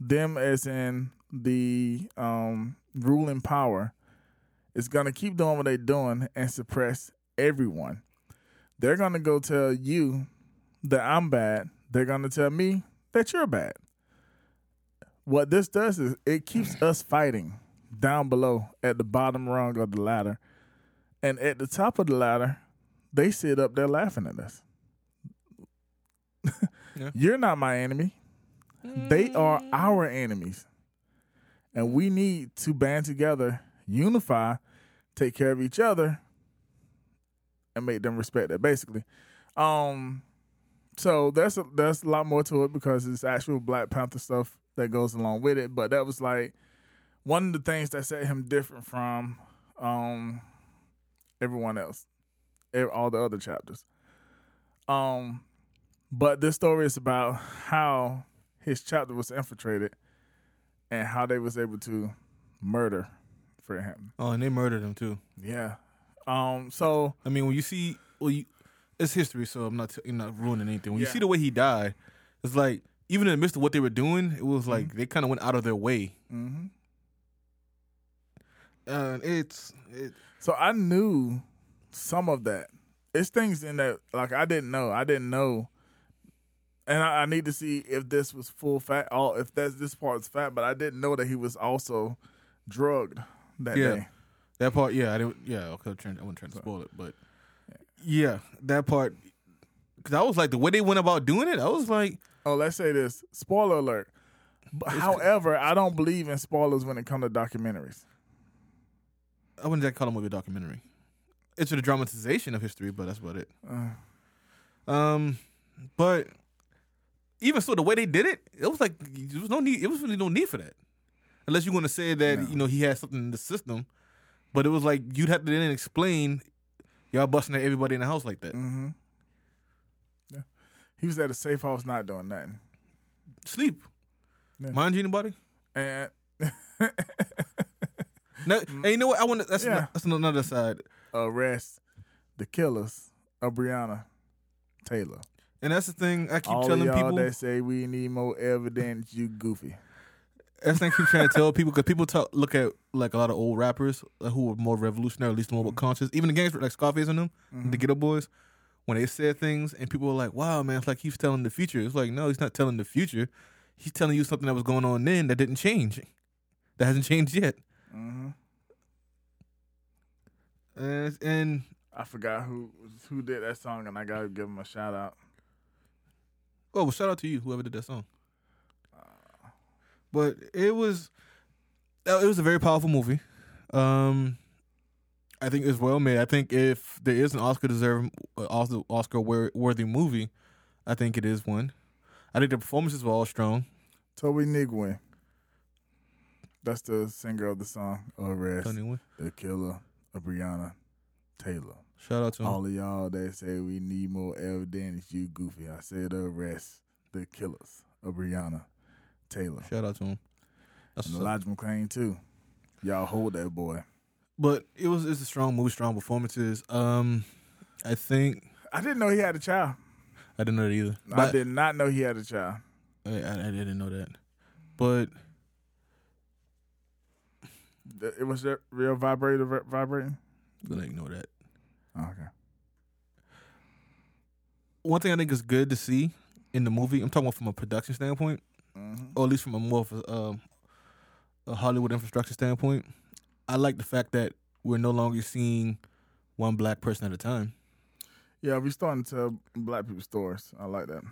them as in the um ruling power is gonna keep doing what they're doing and suppress everyone. They're gonna go tell you that I'm bad. They're gonna tell me that you're bad. What this does is it keeps [SIGHS] us fighting down below at the bottom rung of the ladder. And at the top of the ladder, they sit up there laughing at us. Yeah. [LAUGHS] You're not my enemy. They are our enemies. And we need to band together, unify, take care of each other, and make them respect that basically. Um so that's a, that's a lot more to it because it's actual Black Panther stuff that goes along with it. But that was like one of the things that set him different from um everyone else, all the other chapters. Um, but this story is about how his chapter was infiltrated and how they was able to murder Fred Hampton. Oh, and they murdered him too. Yeah. Um. So I mean, when you see, well, you, it's history, so I'm not, you're not ruining anything. When you see the way he died, it's like even in the midst of what they were doing, it was like they kind of went out of their way. hmm Uh, it's it, So I knew some of that. It's things in that like I didn't know. I didn't know, and I, I need to see if this was full fat. All if that's this part's fat, but I didn't know that he was also drugged that Yeah. day. that part. Yeah, I didn't. Yeah, okay, I wasn't trying to spoil it, but yeah, that part. Because I was like the way they went about doing it. I was like, Oh, let's say this. Spoiler alert. However, I don't believe in spoilers when it comes to documentaries. I wouldn't call a movie a documentary. It's the dramatization of history, but that's about it. Uh, Um, but even so, the way they did it, it was like there was no need. It was really no need for that, unless you want to say that No. you know he had something in the system. But it was like you'd have to then explain y'all busting at everybody in the house like that. hmm Yeah. He was at a safe house not doing nothing. Sleep. Yeah. Mind you, anybody? And No, hey, you know what? I want to. That's Yeah. ano- that's another side, arrest the killers of Breonna Taylor. and that's the thing. I keep All telling y'all people. that say we need more evidence, you goofy. That's the thing I keep trying to tell people because people talk, look at like a lot of old rappers uh, who were more revolutionary, at least more conscious. Even the gangsters like Scarface and them, the Geto Boys, when they said things and people were like, "Wow, man, it's like he's telling the future." It's like, no, he's not telling the future. He's telling you something that was going on then that didn't change, that hasn't changed yet. hmm And, and I forgot who who did that song, and I gotta give him a shout out. oh, well, shout out to you, whoever did that song. But it was, uh, it was a very powerful movie. Um, I think it's well made. I think if there is an Oscar deserving, Oscar worthy movie, I think it is one. I think the performances were all strong. Tobe Nwigwe. That's the singer of the song Tony Wynn. the Killer of Breonna Taylor. Shout out to him. All of y'all that say we need more evidence, you goofy. I said arrest the killers of Breonna Taylor. Shout out to him. That's And. Elijah McClain too. Y'all hold that boy. but it was it's a strong movie, strong performances. Um, I think I didn't know he had a child. I didn't know that either. I But did not know he had a child. I, I, I didn't know that. But It was that real vibrator vi- vibrating. I'm gonna ignore that. Oh, okay. one thing I think is good to see in the movie. I'm talking about from a production standpoint, hmm or at least from a more of a, um, a Hollywood infrastructure standpoint. I like the fact that we're no longer seeing one black person at a time. Yeah, we're starting to black people stories. I like that.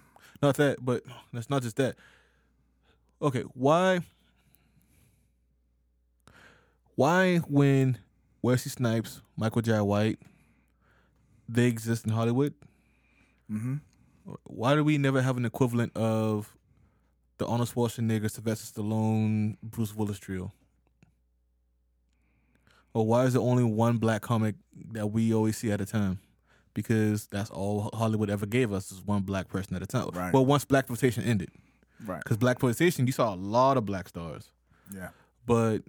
Not that, but that's not just that. Okay, why? Why when Wesley Snipes, Michael Jai White, they exist in Hollywood? hmm Why do we never have an equivalent of the Arnold Schwarzenegger, Sylvester Stallone, Bruce Willis trio? Or why is there only one black comic that we always see at a time? Because that's all Hollywood ever gave us is one black person at a time. Right. Well, once black exploitation ended, Right. because black exploitation, you saw a lot of black stars. Yeah. But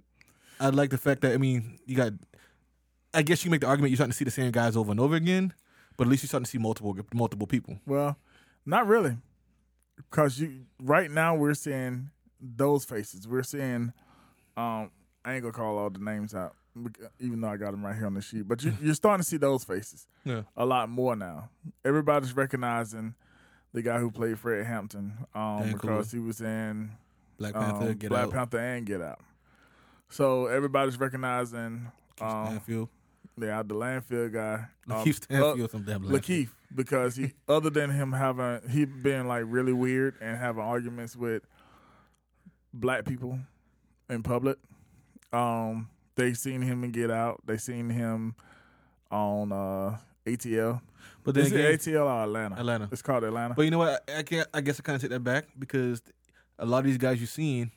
I like the fact that I mean, you got. I guess you make the argument you're starting to see the same guys over and over again, but at least you're starting to see multiple multiple people. Well, not really, because you right now we're seeing those faces. We're seeing, um, I ain't gonna call all the names out, even though I got them right here on the sheet. But you, [LAUGHS] you're starting to see those faces Yeah. a lot more now. Everybody's recognizing the guy who played Fred Hampton, um, because he was in Black Panther, um, Black Out, Panther and Get Out. So everybody's recognizing, um, Stanfield. yeah, the Landfill guy, um, Lakeith uh, Stanfield, some damn Lakeith. Lakeith because he [LAUGHS] other than him having he been like really weird and having arguments with black people in public. Um, they seen him in Get Out. They seen him on uh, ATL. But then Is again, it ATL or Atlanta? Atlanta. It's called Atlanta. But you know what? I, I can't. I guess I kind of take that back because a lot of these guys you're seeing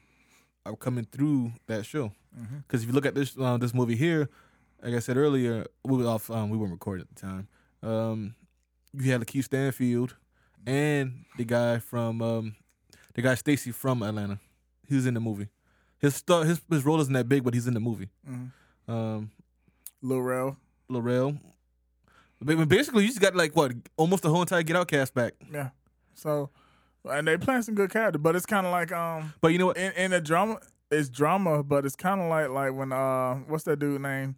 are coming through that show. Mhm. Because if you look at this uh, this movie here, like I said earlier, we were off. Um, we weren't recording at the time. Um, you had Lakeith Stanfield and the guy from um, the guy Stacy from Atlanta. He was in the movie. His star, his his role isn't that big, but he's in the movie. Mhm. Um, Lil Rel. Laurel. But basically, you just got like what almost the whole entire Get Out cast back. Yeah. So, and they playing some good character, but it's kind of like um But you know what? in in a drama. It's drama, but it's kind of like like when uh what's that dude name?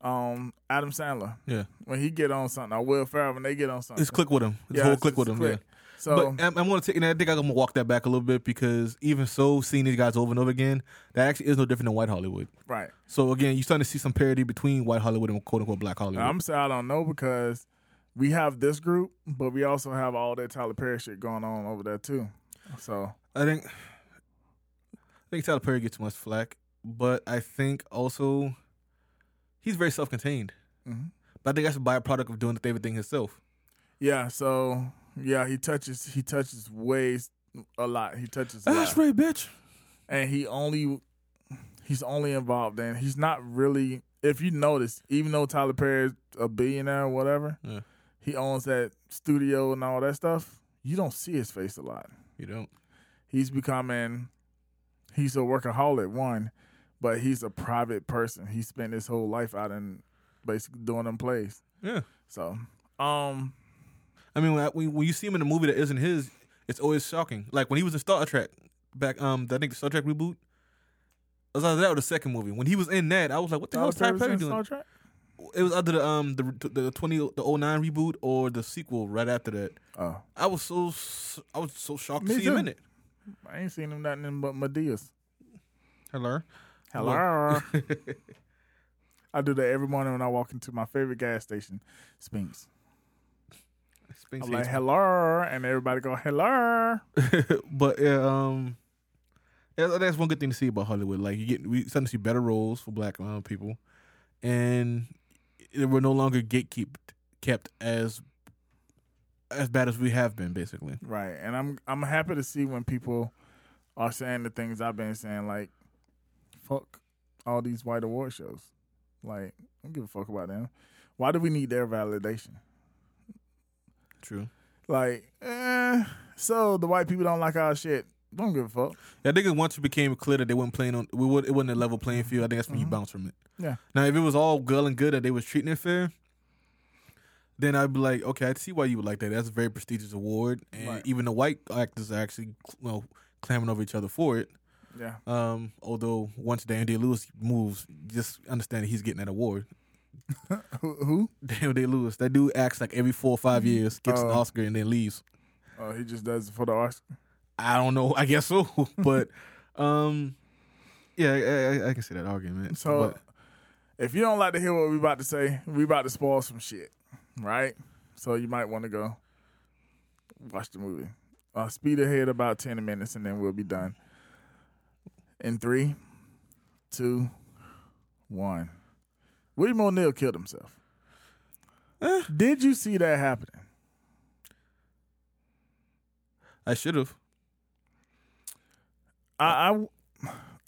Um, Adam Sandler. Yeah, When he get on something, or Will Ferrell when they get on something. it's click with him. It's Yeah, whole click with him. click. Yeah. So but I'm, I'm gonna take, and I think I'm gonna walk that back a little bit because even so, seeing these guys over and over again, that actually is no different than white Hollywood. right. So again, you're starting to see some parity between white Hollywood and quote unquote black Hollywood. I'm saying I don't know because we have this group, but we also have all that Tyler Perry shit going on over there too. So I think I think Tyler Perry gets too much flack, but I think also he's very self-contained. mhm. But I think that's a byproduct of doing the favorite thing himself. yeah, so yeah, he touches he touches ways a lot. He touches a That's right, bitch. and he only he's only involved in he's not really if you notice even though tyler perry's a billionaire or whatever Yeah. he owns that studio and all that stuff you don't see his face a lot You don't. he's becoming he's a workaholic one, but he's a private person. He spent his whole life out in basically doing them plays. Yeah. So, um, I mean, when, I- when you see him in a movie that isn't his, it's always shocking. Like when he was in Star Trek back, um, I think the Star Trek reboot. It was either that or the second movie. When he was in that, I was like, "What the hell is Tyler Perry doing?" Star Trek? It was either the um the the twenty the 09 reboot or the sequel right after that. Oh, I was so I was so shocked to Me see him in it. I ain't seen him nothing but Madea's. Hello. Hello. [LAUGHS] I do that every morning when I walk into my favorite gas station, Spinks. Spinks I'm like, hello, and everybody go, hello. [LAUGHS] but yeah, um, that's one good thing to see about Hollywood. Like you get, we to see better roles for black uh, people, and we're no longer gatekept kept as as bad as we have been, basically. Right, and I'm I'm happy to see when people are saying the things I've been saying, like, fuck all these white award shows. Like, I don't give a fuck about them. Why do we need their validation? True. Like, eh, so the white people don't like our shit. Don't give a fuck. I think once it became clear that they weren't playing on, we would it wasn't a level playing field. I think that's when you Mhm. bounce from it. Yeah. Now, if it was all well and good that they was treating it fair, then I'd be like, okay, I see why you would like that. That's a very prestigious award, and Right. even the white actors are actually, well, clamoring over each other for it. Yeah. Um, although once Daniel Day Lewis moves, just understand that he's getting that award. [LAUGHS] Who? who? Daniel Day Lewis, that dude acts like every four or five years, gets an Oh. Oscar, and then leaves. Oh, he just does it for the Oscar. I don't know. I guess so, [LAUGHS] but um, yeah, I, I, I can see that argument. So, but, if you don't like to hear what we about to say, we about to spoil some shit, right? So you might want to go watch the movie. Uh, speed ahead about ten minutes, and then we'll be done. In three, two, one. William O'Neill killed himself. Eh. Did you see that happening? I should have. I, I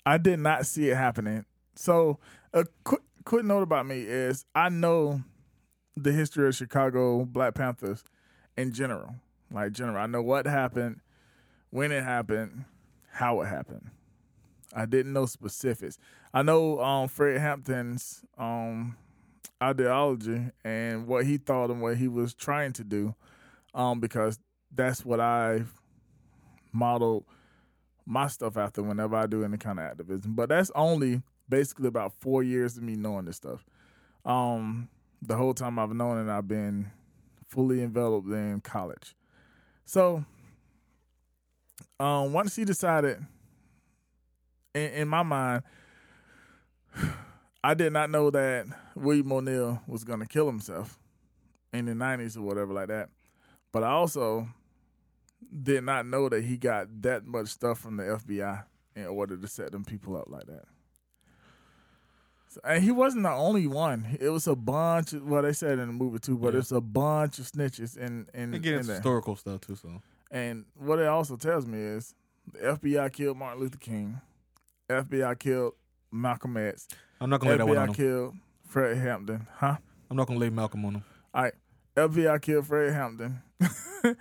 I did not see it happening. So a quick quick note about me is I know the history of Chicago Black Panthers in general. Like general. I know what happened, when it happened, how it happened. I didn't know specifics. I know um Fred Hampton's um ideology and what he thought and what he was trying to do. Um because that's what I've modeled my stuff after whenever I do any kind of activism. But that's only basically about four years of me knowing this stuff. Um, the whole time I've known it, I've been fully enveloped in college. So, um, once he decided, in, in my mind, I did not know that William O'Neill was going to kill himself in the 90s or whatever like that. But I also did not know that he got that much stuff from the FBI in order to set them people up like that. And he wasn't the only one. It was a bunch. Of, well, they said in the movie too, but Yeah. it's a bunch of snitches and in, Again, in it's there. historical stuff too. So And what it also tells me is the FBI killed Martin Luther King. FBI killed Malcolm X. I'm not gonna lay that one on FBI him. killed Fred Hampton. Huh? I'm not gonna lay Malcolm on him. All right. FBI killed Fred Hampton. [LAUGHS]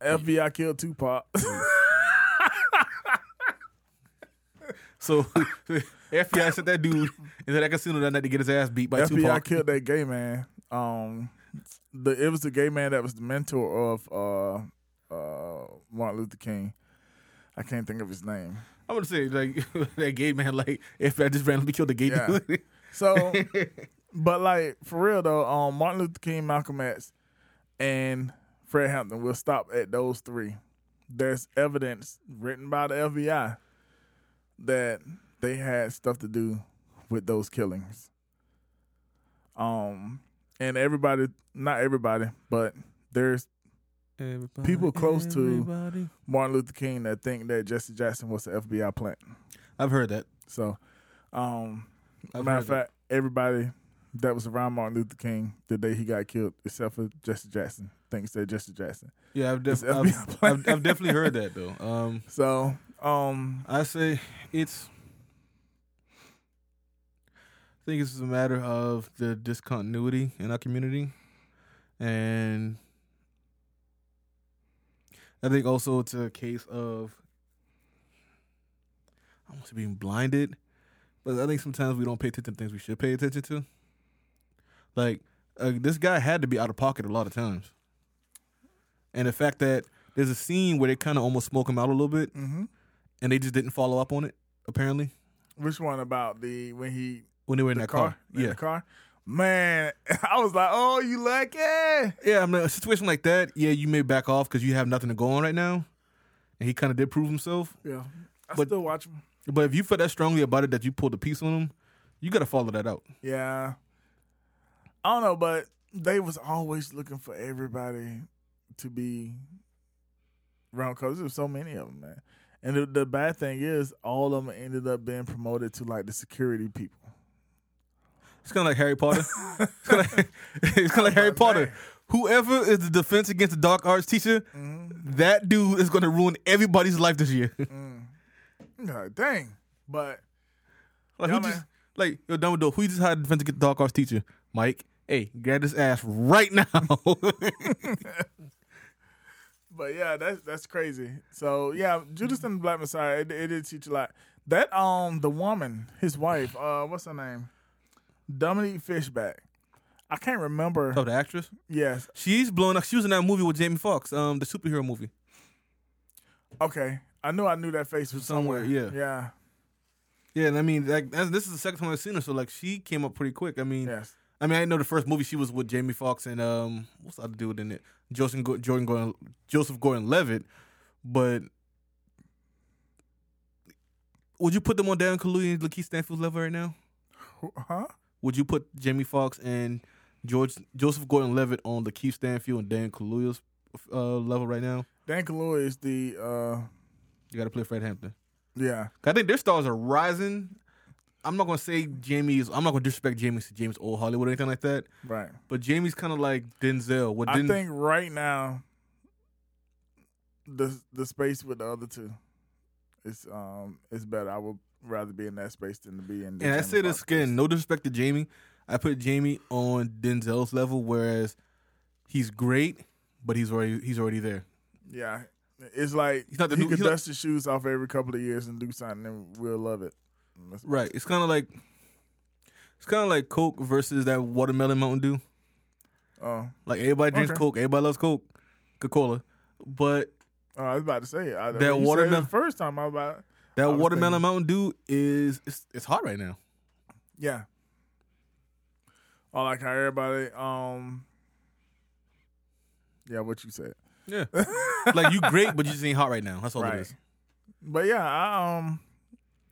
FBI killed Tupac. [LAUGHS] So [LAUGHS] FBI sent that dude into that casino that night to get his ass beat by FBI Tupac. killed that gay man. Um, the it was the gay man that was the mentor of uh uh Martin Luther King. I can't think of his name. I'm gonna say like [LAUGHS] that gay man, like FBI just randomly killed the gay Yeah. dude. [LAUGHS] So, but like for real though, um, Martin Luther King, Malcolm X, and Fred Hampton will stop at those three. There's evidence written by the FBI that they had stuff to do with those killings. Um, and everybody, not everybody, but there's Everybody, People close to- Martin Luther King that think that Jesse Jackson was the FBI plant. I've heard that. So, um, I've matter of heard that. fact, everybody that was around Martin Luther King the day he got killed, except for Jesse Jackson, thinks that Jesse Jackson. Yeah, I've, def- I've. I've, I've definitely heard that though. [LAUGHS] Um, So, um, I say it's. I think it's a matter of the discontinuity in our community, and I think also it's a case of I want to being blinded, but I think sometimes we don't pay attention to things we should pay attention to. Like uh, this guy had to be out of pocket a lot of times, and the fact that there's a scene where they kind of almost smoke him out a little bit, Mm-hmm. and they just didn't follow up on it. Apparently, Which one about the when he when they were in the that car, In yeah, the car. Man, [LAUGHS] I was like, "Oh, you lucky." yeah. I mean, a situation like that, yeah, you may back off because you have nothing to go on right now, and he kind of did prove himself. Yeah, I But- still watch him. But if you feel that strongly about it that you pulled a piece on him, you got to follow that out. Yeah, I don't know, but they was always looking for everybody to be around because there was so many of them, man. And the, the bad thing is, all of them ended up being promoted to like the security people. It's kind of like Harry Potter. it's kind of like, kinda like Harry Potter. [LAUGHS] man. [LAUGHS] Whoever is the defense against the dark arts teacher, Mm-hmm. that dude is going to ruin everybody's life this year. God, dang, but like, Yeah, who man. just, like, yo, Dumbledore, who you just hired the defense against the dark arts teacher? Mike, hey, grab his ass right now. [LAUGHS] But yeah, that's that's crazy. So yeah, Judas and the Black Messiah, it, it did teach a lot. That um, the woman, his wife, uh, what's her name? Dominique Fishback. I can't remember. oh, the actress? Yes. She's blown up. She was in that movie with Jamie Foxx, um, the superhero movie. Okay. I knew I knew that face was somewhere. Somewhere, yeah. Yeah. Yeah, and I mean, like, that's, this is the second time I've seen her, so like, she came up pretty quick. I mean, Yes. I mean, I know the first movie she was with Jamie Foxx and um, what's the other dude in it? Joseph Go- Jordan Gordon, Joseph Gordon-Levitt. But would you put them on Dan Kaluuya and Lakeith Stanfield's level right now? Huh? Would you put Jamie Foxx and George Joseph Gordon-Levitt on the Keith Stanfield and Dan Kaluuya's uh, level right now? Dan Kaluuya is the uh, You got to play Fred Hampton. yeah. I think their stars are rising. I'm not gonna say Jamie's. I'm not gonna disrespect Jamie to James old Hollywood or anything like that. Right. But Jamie's kind of like Denzel. What I think right now the the space with the other two is um is better. I would rather be in that space than to be in. The And I say this again, no disrespect to Jamie. I put Jamie on Denzel's level, whereas he's great, but he's already he's already there. Yeah, it's like He's not the he new- could not- dust his shoes off every couple of years and do something, and we'll love it. That's- Right. It's kind of like it's kind of like Coke versus that watermelon Mountain Dew. Oh, Like everybody drinks Okay. Coke, everybody loves Coke, Coca Cola, but oh, I was about to say I, That when you said it watermelon- the first time. I was about that watermelon thinking- Mountain Dew is it's, it's hot right now. yeah. I like how everybody um. Yeah, what you said. Yeah. [LAUGHS] like you great, but you just ain't hot right now. That's all Right. it is. But yeah, I um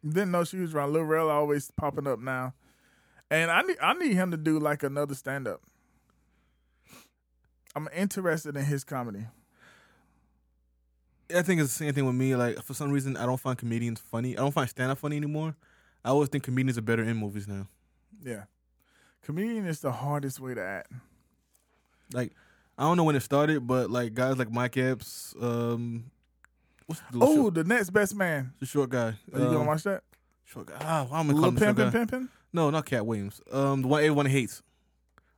didn't know she was around. Lil Rel always popping up now, and I need I need him to do like another stand up. I'm interested in his comedy. I think it's the same thing with me. Like for some reason, I don't find comedians funny. I don't find stand up funny anymore. I always think comedians are better in movies now. Yeah, comedian is the hardest way to act. Like I don't know when it started, but like guys like Mike Epps, um, what's the Oh, the next best man. the short guy? Are you Um, gonna watch that? Short guy. Ah, why am I calling him short Pimpin' guy? Pimpin'? No, not Katt Williams. Um, the one everyone hates.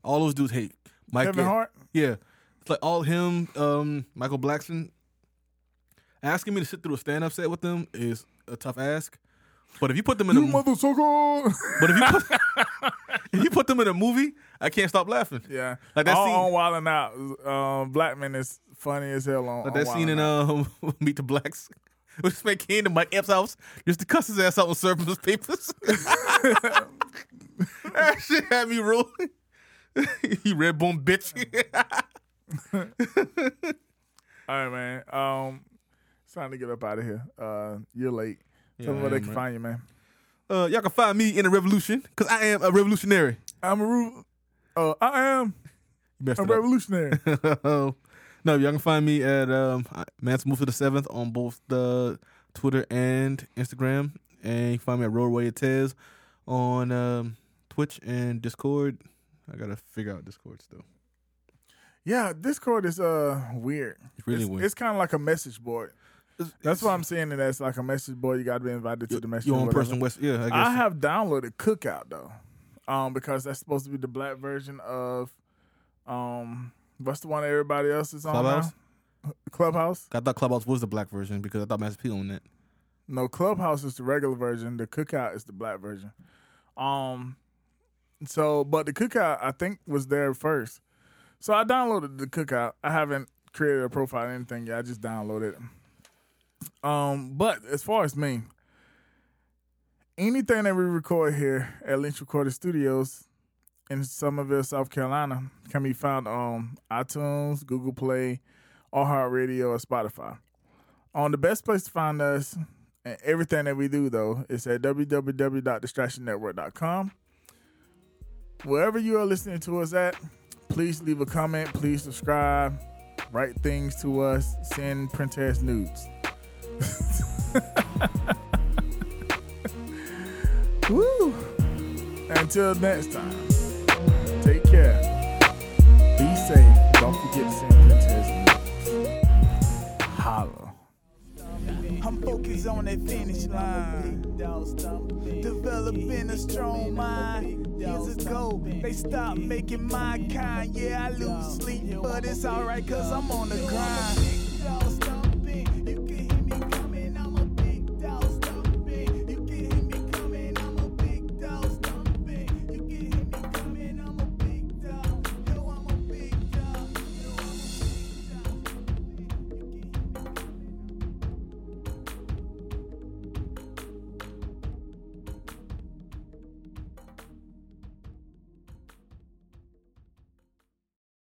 All those dudes hate. Mike Kevin Epps- Hart. Yeah, it's like all him, um, Michael Blackson. Asking me to sit through a stand up set with them is a tough ask. But if you put them in You a motherfucker. but if you put, [LAUGHS] [LAUGHS] if you put them in a movie, I can't stop laughing. yeah, Like that all scene- on Wild 'N Out. Um, Blackman is funny as hell on, Like that Wild scene in um, [LAUGHS] Meet the Blacks. When Smith came to Mike Epps' house just to cuss his ass out and serve him his papers. that shit had me rolling. you red bone bitch. All right, man. Um, it's time to get up out of here. Uh, you're late. Tell me where they can find you, man. uh, y'all can find me in the revolution because I am a revolutionary. I'm a ru- uh, I am a revolutionary. [LAUGHS] no, y'all can find me at um, Man's Move to the Seventh on both the Twitter and Instagram, and you can find me at Roadway Tez on um, Twitch and Discord. I gotta figure out Discord still. yeah, Discord is uh weird. It's really it's, weird. It's kind of like a message board. That's why I'm saying it as like a message board. You got to be invited to the message. Your own whatever. person, West. Yeah, I guess. I have downloaded Cookout though, um, because that's supposed to be the black version of, um, what's the one everybody else is on Clubhouse? now? Clubhouse. I thought Clubhouse was the black version because I thought Master P owned it. No, Clubhouse is the regular version. The Cookout is the black version. Um, so but the Cookout I think was there first. So I downloaded the Cookout. I haven't created a profile or anything yet. I just downloaded it. Um, but as far as me, anything that we record here at Lynch Recorded Studios in Summerville, South Carolina, can be found on iTunes, Google Play, iHeartRadio, or Spotify. On the best place to find us and everything that we do, though, is at www.distractionnetwork.com. Wherever you are listening to us at, please leave a comment, please subscribe, write things to us, send Princess nudes. [LAUGHS] Woo! Until next time, take care. Be safe. Don't forget to send nudes. Holla. I'm focused on that finish line. Developing a strong mind. Years ago, they stopped making my kind. Yeah, I lose sleep, but it's alright, cause I'm on the grind.